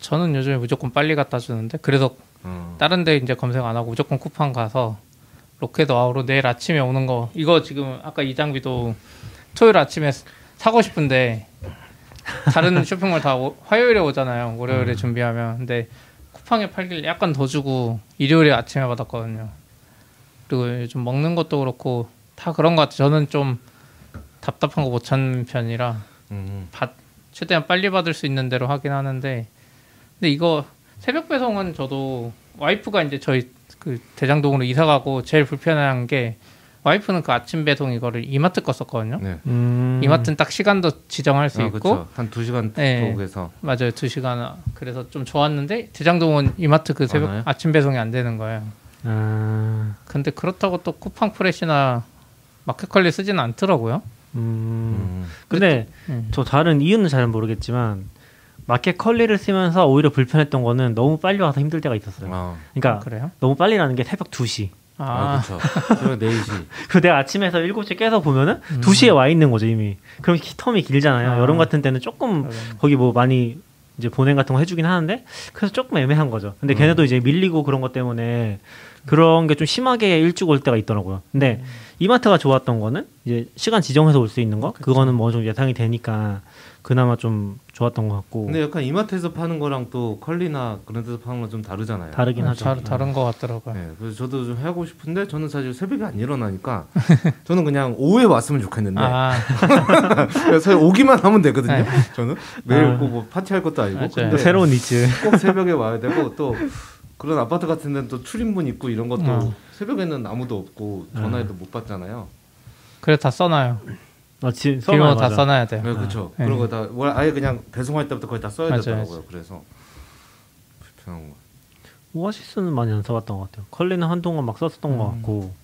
저는 요즘에 무조건 빨리 갖다 주는데 그래서 어. 다른 데 이제 검색 안 하고 무조건 쿠팡 가서 로켓 와우로 내일 아침에 오는 거. 이거 지금 아까 이 장비도 토요일 아침에 사고 싶은데 다른 쇼핑몰 다 오- 화요일에 오잖아요. 월요일에 준비하면. 근데 쿠팡에 팔길 약간 더 주고 일요일에 아침에 받았거든요. 그리고 요즘 먹는 것도 그렇고 다 그런 것 같아요 저는 좀 답답한 거 못 찾는 편이라 음. 받, 최대한 빨리 받을 수 있는 대로 하긴 하는데. 근데 이거 새벽 배송은 저도 와이프가 이제 저희 그 대장동으로 이사 가고 제일 불편한 게 와이프는 그 아침 배송 이거를 이마트 거 썼거든요. 네. 음. 이마트는 딱 시간도 지정할 수 아, 있고 그쵸. 한두 시간 네. 속에서 맞아요 두 시간 그래서 좀 좋았는데 대장동은 이마트 그 새벽 안 와요? 아침 배송이 안 되는 거예요. 아, 근데 그렇다고 또 쿠팡 프레시나 마켓컬리 쓰지는 않더라고요. 음. 음. 근데 음. 저 다른 이유는 잘 모르겠지만 마켓 컬리를 쓰면서 오히려 불편했던 거는 너무 빨리 와서 힘들 때가 있었어요. 아, 그러니까 그래요? 너무 빨리라는 게 새벽 2시. 아, 아, 그렇죠. 새벽 4시. 그 내가 아침에서 7시에 깨서 보면은 음. 2시에 와 있는 거죠, 이미. 그럼 키- 텀이 길잖아요. 아. 여름 같은 때는 조금 그러네. 거기 뭐 많이 이제 보냉 같은 거 해주긴 하는데 그래서 조금 애매한 거죠. 근데 음. 걔네도 이제 밀리고 그런 것 때문에 그런 게 좀 심하게 일찍 올 때가 있더라고요. 근데 이마트가 좋았던 거는 이제 시간 지정해서 올 수 있는 거 그거는 뭐 좀 예상이 되니까 그나마 좀 좋았던 것 같고 근데 약간 이마트에서 파는 거랑 또 컬리나 그런 데서 파는 건 좀 다르잖아요. 다르긴 하죠. 잘 다른 것 같더라고요. 네, 그래서 저도 좀 하고 싶은데 저는 사실 새벽에 안 일어나니까 저는 그냥 오후에 왔으면 좋겠는데 아, 그래서 오기만 하면 되거든요. 네. 저는 매일 아. 꼭뭐 파티할 것도 아니고 맞아요. 근데 새로운 니즈. 꼭 새벽에 와야 되고 또 그런 아파트 같은 데는 또 출입문 있고 이런 것도 어. 새벽에는 아무도 없고 전화해도 못 받잖아요. 그래 다 써놔요. 아, 지, 비밀번호 다 맞아. 써놔야 돼요. 네, 그렇죠. 네. 그런 거다 아예 그냥 배송할 때부터 거의 다 써야 맞아요, 되더라고요. 그래서 불편한 거. 오아시스는 많이 안 써봤던 것 같아요. 컬리는 한동안 막 썼었던 것 음. 같고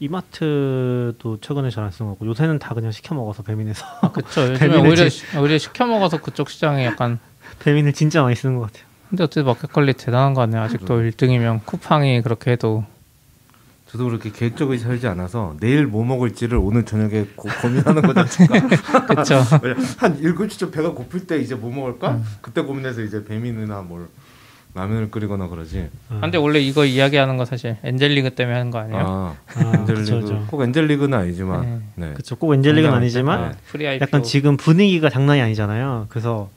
이마트도 최근에 잘안쓴것 같고 요새는 다 그냥 시켜 먹어서 배민에서 그렇죠. 요즘에 오히려 시- 오히려 시켜 먹어서 그쪽 시장에 약간 배민을 진짜 많이 쓰는 것 같아요. 근데 어쨌든 마켓컬리 대단한 거 같네요. 아직도 1등이면 쿠팡이 그렇게 해도 저도 그렇게 계획적으로 살지 않아서 내일 뭐 먹을지를 오늘 저녁에 고, 고민하는 거다 그렇죠. 한 7시쯤 배가 고플 때 이제 뭐 먹을까? 그때 고민해서 이제 배민이나 뭘 라면을 끓이거나 그러지. 근데 원래 이거 이야기하는 거 사실 엔젤리그 때문에 하는 거 아니에요? 아, 아, 엔젤리그 그쵸, 그쵸. 꼭 엔젤리그는 아니지만 네. 그쵸. 꼭 엔젤릭은 건강할 아니지만 IPO 약간 지금 분위기가 장난이 아니잖아요. 그래서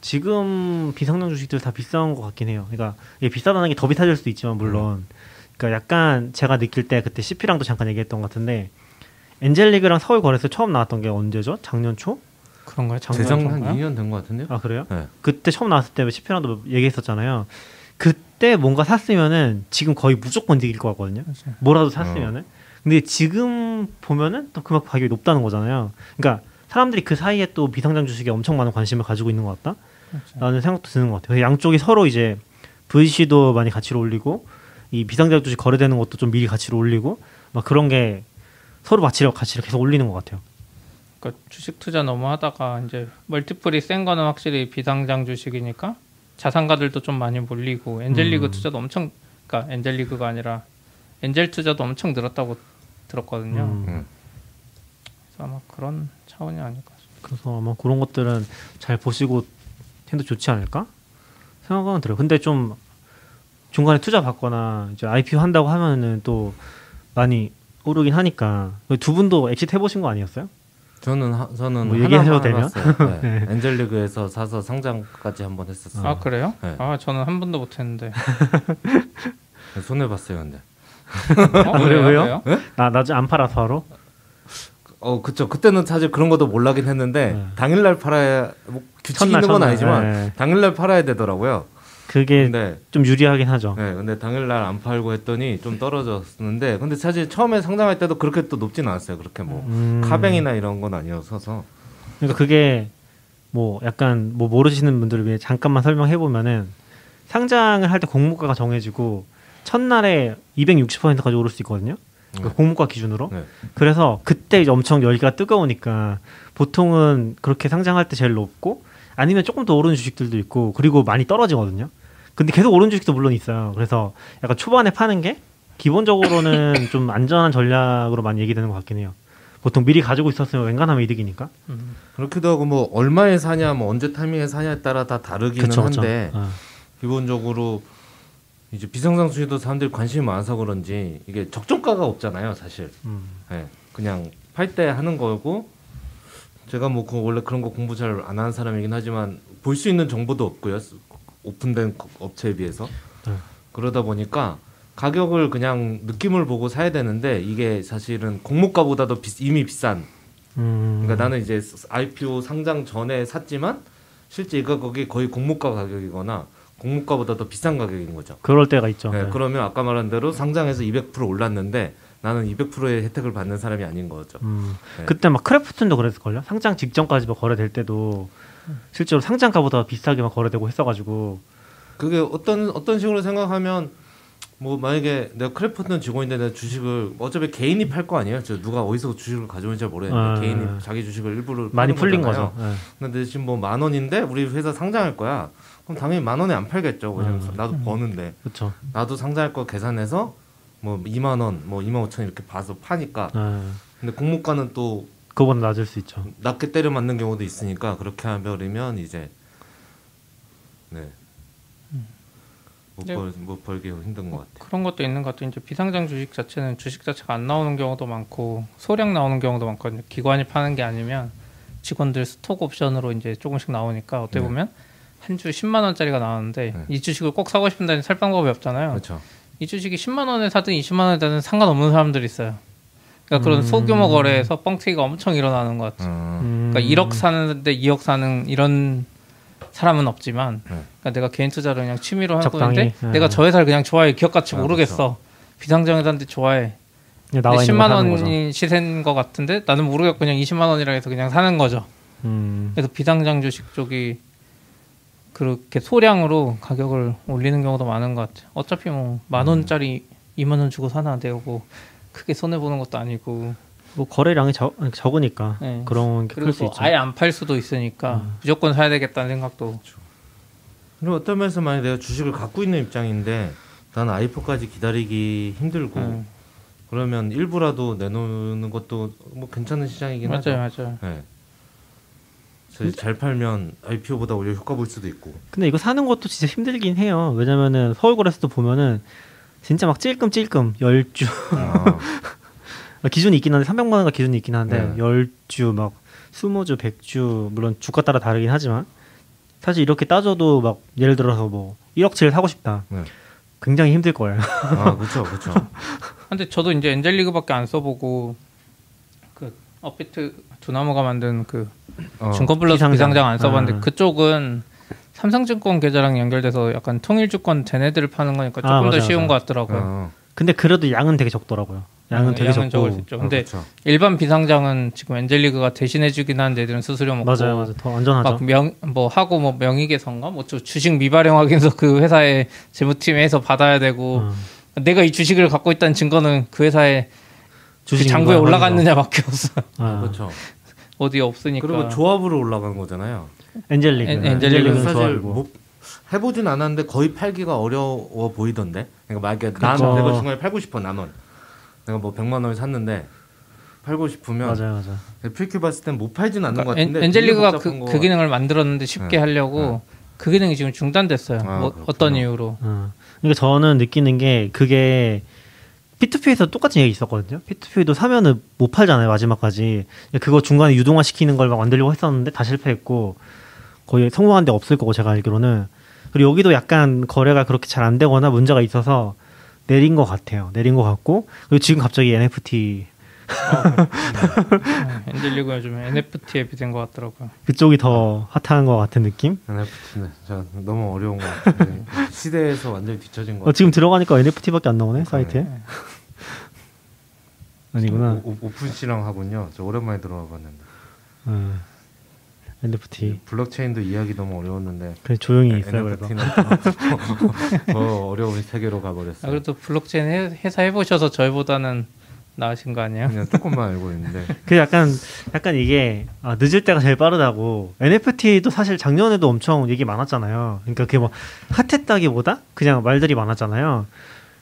지금 비상장 주식들 다 비싼 것 같긴 해요. 그러니까 이게 비싸다는 게 더 비싸질 수도 있지만 물론 그러니까 약간 제가 느낄 때 그때 CP랑도 잠깐 얘기했던 것 같은데 엔젤리그랑 서울 거래소 처음 나왔던 게 언제죠? 작년 초? 그런 거예요. 작년 재작 한 정도인가요? 2년 된 것 같은데요? 아 그래요? 네. 그때 처음 나왔을 때 CP랑도 얘기했었잖아요. 그때 뭔가 샀으면은 지금 거의 무조건 이길 것 같거든요. 맞아요. 뭐라도 샀으면은. 근데 지금 보면은 또 그만큼 가격이 높다는 거잖아요. 그러니까 사람들이 그 사이에 또 비상장 주식에 엄청 많은 관심을 가지고 있는 것 같다. 라는 생각도 드는 것 같아요. 양쪽이 서로 이제 VC도 많이 가치를 올리고 이 비상장 주식 거래되는 것도 좀 미리 가치를 올리고 막 그런 게 서로 가치를 가치를 계속 올리는 것 같아요. 그러니까 주식 투자 너무 하다가 이제 멀티플이 센 거는 확실히 비상장 주식이니까 자산가들도 좀 많이 몰리고 엔젤리그 음. 투자도 엄청 그러니까 엔젤리그가 아니라 엔젤 투자도 엄청 늘었다고 들었거든요. 음. 음. 그래서 아마 그런 차원이 아닐까. 그래서 아마 그런 것들은 잘 보시고 해도 좋지 않을까 생각은 들어요. 근데 좀 중간에 투자 받거나 이제 IPO 한다고 하면은 또 많이 오르긴 하니까 두 분도 exit 해보신 거 아니었어요? 저는 하, 저는 뭐 얘기해도 하나만 되면? 네. 네. 엔젤리그에서 사서 상장까지 한번 했었어요. 아 그래요? 네. 아 저는 한 번도 못했는데. 손해 봤어요, 근데. 어, 그래요? 왜요? 네? 아 나중에 안 팔아서 바로 어, 그쵸. 그때는 사실 그런 것도 몰라긴 했는데 네. 당일날 팔아야 뭐 규칙 있는 건. 아니지만 네. 당일날 팔아야 되더라고요. 그게 근데 좀 유리하긴 하죠. 네, 근데 당일날 안 팔고 했더니 좀 떨어졌는데 근데 사실 처음에 상장할 때도 그렇게 또 높진 않았어요. 그렇게 뭐 음. 카뱅이나 이런 건 아니어서 그러니까 그게 뭐 약간 뭐 모르시는 분들을 위해 잠깐만 설명해 보면은 상장을 할 때 공모가가 정해지고 첫날에 260%까지 오를 수 있거든요. 그 네. 공모가 기준으로. 네. 그래서 그때 이제 엄청 열기가 뜨거우니까 보통은 그렇게 상장할 때 제일 높고 아니면 조금 더 오르는 주식들도 있고 그리고 많이 떨어지거든요. 근데 계속 오르는 주식도 물론 있어요. 그래서 약간 초반에 파는 게 기본적으로는 좀 안전한 전략으로 많이 얘기되는 것 같긴 해요. 보통 미리 가지고 있었으면 웬간하면 이득이니까. 음. 그렇기도 하고 뭐 얼마에 사냐 뭐 언제 타이밍에 사냐에 따라 다 다르기는 그쵸, 그쵸. 한데 어. 기본적으로 이제 비상상수에도 사람들이 관심이 많아서 그런지 이게 적정가가 없잖아요, 사실. 음. 예, 그냥 팔 때 하는 거고 제가 뭐그 원래 그런 거 공부 잘 안 하는 사람이긴 하지만 볼 수 있는 정보도 없고요. 오픈된 거- 업체에 비해서 네. 그러다 보니까 가격을 그냥 느낌을 보고 사야 되는데 이게 사실은 공모가보다도 비- 이미 비싼. 음. 그러니까 나는 이제 IPO 상장 전에 샀지만 실제 이 가격이 거의 공모가 가격이거나 공모가보다 더 비싼 가격인 거죠. 그럴 때가 있죠. 네, 네. 그러면 아까 말한 대로 상장해서 200% 올랐는데 나는 200%의 혜택을 받는 사람이 아닌 거죠. 음. 네. 그때 막 크래프톤도 그랬을걸요? 상장 직전까지 막 거래될 때도 실제로 상장가보다 비싸게 막 거래되고 했어가지고 그게 어떤 어떤 식으로 생각하면 뭐 만약에 내가 크래프톤 직원인데 내가 주식을 어차피 개인이 팔 거 아니에요? 저 누가 어디서 주식을 가져오는지 잘 모르겠는데 아. 개인이 자기 주식을 일부러 많이 풀린 거잖아요. 거죠. 네. 근데 지금 뭐 만 원인데 우리 회사 상장할 거야. 그럼 당연히 만 원에 안 팔겠죠. 왜냐면 음. 나도 버는데 그렇죠. 나도 상장할 거 계산해서 뭐 2만 원, 뭐 2만 5천 이렇게 봐서 파니까. 네. 근데 공모가는 또 그거보다 낮을 수 있죠. 낮게 때려 맞는 경우도 있으니까 그렇게 하버리면 이제 네. 못, 네. 벌, 못 벌기 힘든 것 같아. 그런 것도 있는 것 같아요. 이제 비상장 주식 자체는 주식 자체가 안 나오는 경우도 많고 소량 나오는 경우도 많거든요. 기관이 파는 게 아니면 직원들 스톡 옵션으로 이제 조금씩 나오니까 어떻게 네. 보면 한 주 10만 원짜리가 나오는데 네. 이 주식을 꼭 사고 싶은데 살 방법이 없잖아요. 그렇죠. 이 주식이 10만 원에 사든 20만 원에 사든 상관없는 사람들이 있어요. 그러니까 그런 음. 소규모 거래에서 뻥튀기가 엄청 일어나는 것 같아요. 음. 음. 그러니까 1억 사는데 2억 사는 이런 사람은 없지만 네. 그러니까 내가 개인 투자를 그냥 취미로 하고 적당히, 있는데 네. 내가 저 회사를 그냥 좋아해 기업 가치 아, 모르겠어 비상장에 샀는데 좋아해 근데 나와 있는 10만 거 사는 거죠. 원이 시세인 것 같은데 나는 모르겠고 그냥 20만 원이라 해서 그냥 사는 거죠 음. 그래서 비상장 주식 쪽이 그렇게 소량으로 가격을 올리는 경우도 많은 것 같아요 어차피 뭐 만 원짜리 2만 원 주고 사나 되고 크게 손해 보는 것도 아니고 뭐 거래량이 적, 적으니까 네. 그런 게클 그리고 수또 있죠. 아예 안 팔 수도 있으니까 무조건 사야 되겠다는 생각도 그리고 어떤 면에서 만약 내가 주식을 갖고 있는 입장인데 나는 아이폰까지 기다리기 힘들고 음. 그러면 일부라도 내놓는 것도 뭐 괜찮은 시장이긴 하죠. 맞아요 맞아요 네. 잘 팔면 IPO보다 오히려 효과 볼 수도 있고. 근데 이거 사는 것도 진짜 힘들긴 해요. 왜냐면은 서울 거래소도 보면은 진짜 막 찔끔찔끔 열주 아, 기준이 있긴 한데 300만 원가 기준이 있긴 한데 네. 열주 막 20주, 100주 물론 주가 따라 다르긴 하지만 사실 이렇게 따져도 막 예를 들어서 뭐 1억치를 사고 싶다. 네. 굉장히 힘들 거예요. 아 그렇죠, 그렇죠. 근데 저도 이제 엔젤리그밖에 안 써보고 그 업비트 두나무가 만든 그 어, 증권 플러스 비상장. 비상장, 안 써봤는데 아. 그쪽은 삼성증권 계좌랑 연결돼서 약간 통일주권 쟤네들을 파는 거니까 조금 아, 더 맞아, 쉬운 맞아. 것 같더라고요. 어, 근데 그래도 양은 되게 적더라고요. 양은 음, 되게 양은 적을 수 적고 있죠. 어, 근데 그렇죠. 일반 비상장은 지금 엔젤리그가 대신해주긴 하는데 애들은 수수료 먹고 맞아요, 맞아요. 더 안전하죠. 막명뭐 하고 뭐 명의계선가 뭐 주- 주식 미발행 확인서 그 회사의 재무팀에서 받아야 되고 어. 내가 이 주식을 갖고 있다는 증거는 그 회사의 그 주식 장부에 미발 올라갔느냐밖에 없어. 아, 그렇죠. 어디에 없으니까. 그리고 조합으로 올라간 거잖아요. 엔젤리그. 엔- 엔젤리그는 엔젤리그는 사실. 뭐 해보진 않았는데 거의 팔기가 어려워 보이던데. 그러니까 만약에 난 그쵸. 내가 중간에 팔고 싶어 남은. 내가 뭐 100만 원을 샀는데 팔고 싶으면 맞아요, 맞아요. 필큐 봤을 땐 못 팔진 않는 것 그러니까 엔, 같은데. 엔젤리그가 그, 거 그 기능을 만들었는데 쉽게 네. 하려고 그 기능이 지금 중단됐어요. 아, 뭐. 어떤 이유로? 어. 그러니까 저는 느끼는 게 그게 P2P에서 똑같은 얘기 있었거든요. P2P도 사면은 못 팔잖아요 마지막까지. 그거 중간에 유동화 시키는 걸 막 만들려고 했었는데 다 실패했고 거의 성공한 데 없을 거고 제가 알기로는. 그리고 여기도 약간 거래가 그렇게 잘 안 되거나 문제가 있어서 내린 것 같아요. 내린 것 같고 그리고 지금 갑자기 NFT 네, 엔젤리그 요즘 NFT에 비된 것 같더라고요. 그쪽이 더 핫한 것 같은 느낌. NFT는 진짜 너무 어려운 것 같아요. 시대에서 완전히 뒤처진 것 어, 지금 들어가니까 NFT밖에 안 나오네 사이트에. 네. 아니구나. 오, 오픈씨랑 하군요. 저 오랜만에 들어와 봤는데. 어. NFT. 블록체인도 이해하기 너무 어려웠는데 그래 조용히 있어요 그래도. NFT는 더 어려운 세계로 아, 가버렸어요. 그래도 블록체인 회- 회사 해보셔서 저희보다는 나으신 거 아니에요? 그냥 조금만 알고 있는데 그 약간 약간 이게 아, 늦을 때가 제일 빠르다고 NFT도 사실 작년에도 엄청 얘기 많았잖아요. 그러니까 그게 뭐 핫했다기보다 그냥 말들이 많았잖아요.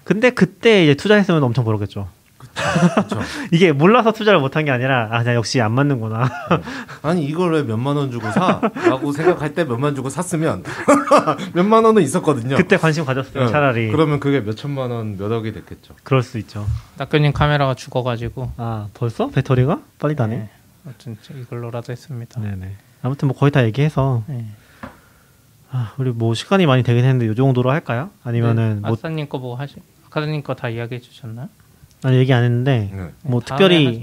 근데 그때 이제 투자했으면 엄청 벌었겠죠. 그렇죠. 이게 몰라서 투자를 못한 게 아니라 아 그냥 역시 안 맞는구나. 아니 이걸 왜 몇만 원 주고 사? 라고 생각할 때 몇만 주고 샀으면 몇만 원은 있었거든요. 그때 관심 가졌어요. 네. 차라리 그러면 그게 몇 천만 원, 몇 억이 됐겠죠. 그럴 수 있죠. 낙교님 카메라가 죽어가지고 아 벌써 배터리가 빨리 다네. 네. 아무튼 이걸로라도 했습니다. 네네. 아무튼 뭐 거의 다 얘기해서 네. 아, 우리 뭐 시간이 많이 되긴 했는데 이 정도로 할까요? 아니면은 뭐 아싸님 거 뭐 하시? 아카드님 거 다 이야기해 주셨나요? 아니 얘기 안 했는데 네. 뭐 다음에 특별히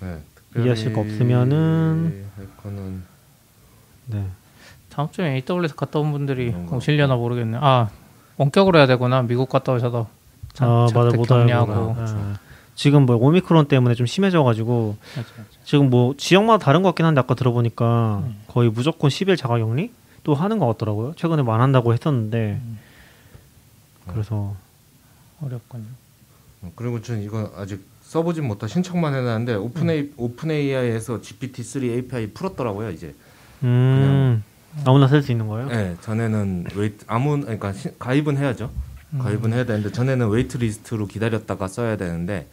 네. 얘기하실 거 없으면은 할 거는 네. 다음 주에 AWS 갔다 온 분들이 거. 오실려나 모르겠네. 아 원격으로 해야 되구나. 미국 갔다 오셔서 자- 아 맞아 자택 못 격리하고. 알고 예. 지금 뭐 오미크론 때문에 좀 심해져가지고 맞아, 맞아. 지금 뭐 지역마다 다른 것 같긴 한데 아까 들어보니까 음. 거의 무조건 10일 자가격리 또 하는 것 같더라고요 최근에 뭐안 한다고 했었는데 음. 그래서 어렵군요. 그리고 전 이거 아직 써보진 못하 신청만 해놨는데 Open A Open AI에서 GPT-3 API 풀었더라고요 이제. 음 아무나 쓸 수 있는 거예요? 네, 전에는 wait 아무 그러니까 시- 가입은 해야죠. 음. 가입은 해야 되는데 전에는 wait list로 기다렸다가 써야 되는데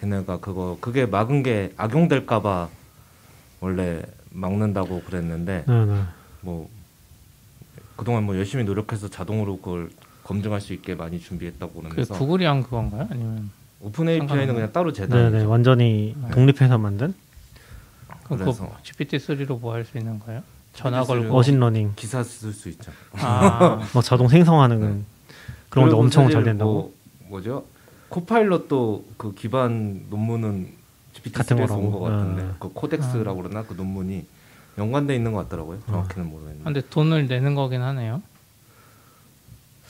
걔네가 그거 그게 막은 게 악용될까봐 원래 막는다고 그랬는데 네네 뭐 그동안 뭐 열심히 노력해서 자동으로 그걸 검증할 수 있게 많이 준비했다고 그 그러면서 구글이 한 그건가요? 아니면 오픈 API는 그냥 따로 네, 재단이죠. 네, 완전히 독립해서 만든 그럼 그래서 GPT-3로 뭐 할 수 있는 거예요? 전화 GPT-3 걸고 machine learning, 기사 쓸 수 있죠. 아, 뭐 자동 생성하는 네. 그런 게 그리고 엄청 잘 된다고. 뭐, 뭐죠? Copilot도 그 기반 논문은 같은 GPT-3에서 거라고. 온것 같은데 어. 그 Codex라고 그러나 그 논문이 연관돼 있는 것 같더라고요. 정확히는 모르겠는데. 근데 돈을 내는 거긴 하네요.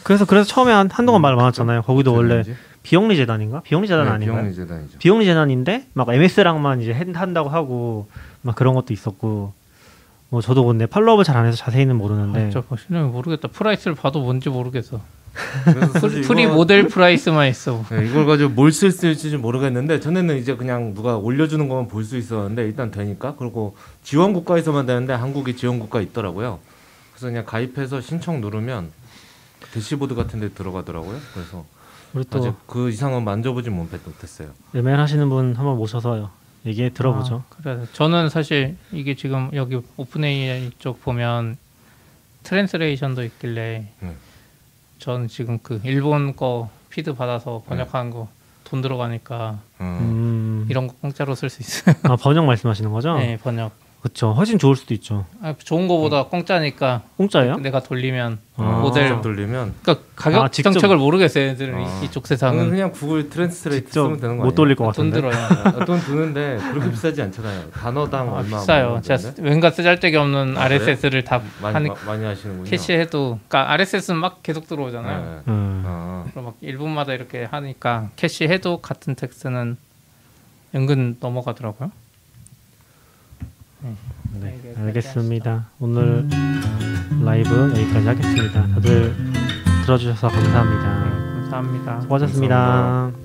그래서 그래서 처음에 한, 한동안 말 많았잖아요. 거기도 원래? 비영리 재단인가? 비영리 재단 네, 아닌가요? 비영리 재단이죠. 비영리 재단인데 막 MS랑만 이제 한- 한다고 하고 막 그런 것도 있었고 뭐 저도 근데 follow up을 잘 안 해서 자세히는 모르는데 아, 저 실력이 모르겠다. price를 봐도 뭔지 모르겠어. 그래서 pre, 이거- 모델 price만 있어. 네, 이걸 가지고 뭘쓸수 있을지 모르겠는데 전에는 이제 그냥 누가 올려주는 것만 볼 수 있었는데 일단 되니까 그리고 지원 국가에서만 되는데 한국이 지원 국가 있더라고요. 그래서 그냥 가입해서 신청 누르면 대시보드 같은 데 들어가더라고요. 그래서 우리 또 아직 그 이상은 만져보진 못- 못했어요. ML 하시는 분 한번 모셔서 얘기 들어보죠. 아, 그래. 저는 사실 이게 지금 여기 OpenAI 쪽 보면 트랜스레이션도 있길래 네. 전 지금 그 일본 거 피드 받아서 번역한 거돈 들어가니까 음. 음, 이런 거 공짜로 쓸 수 있어요. 아 번역 말씀하시는 거죠? 네, 번역. 그렇죠. 훨씬 좋을 수도 있죠. 아, 좋은 거보다 공짜니까 공짜예요? 내가 돌리면 아. 모델 돌리면 그러니까 가격 아, 직접- 정책을 모르겠어요. 애들은 아. 이- 이쪽 그냥, 세상은 그냥 구글 트랜스레이트 쓰면 되는 거못 아니에요? 돌릴 것돈 같은데. 들어요. 아, 돈 드는데 그렇게 비싸지 않잖아요. 단어당 아, 얼마 비싸요. 뭐 제가? 웬가 쓰잘데기 없는 아? RSS를 다 많이 마- 많이 하시는군요. 캐시해도 그러니까 RSS는 막 계속 들어오잖아요. 네. 음. 아, 그럼 막 1분마다 이렇게 하니까 캐시해도 같은 텍스트는 은근 넘어가더라고요. 네, 네, 알겠습니다. 오늘 라이브 여기까지 하겠습니다. 다들 들어주셔서 감사합니다. 네, 감사합니다. 수고하셨습니다. 감사합니다.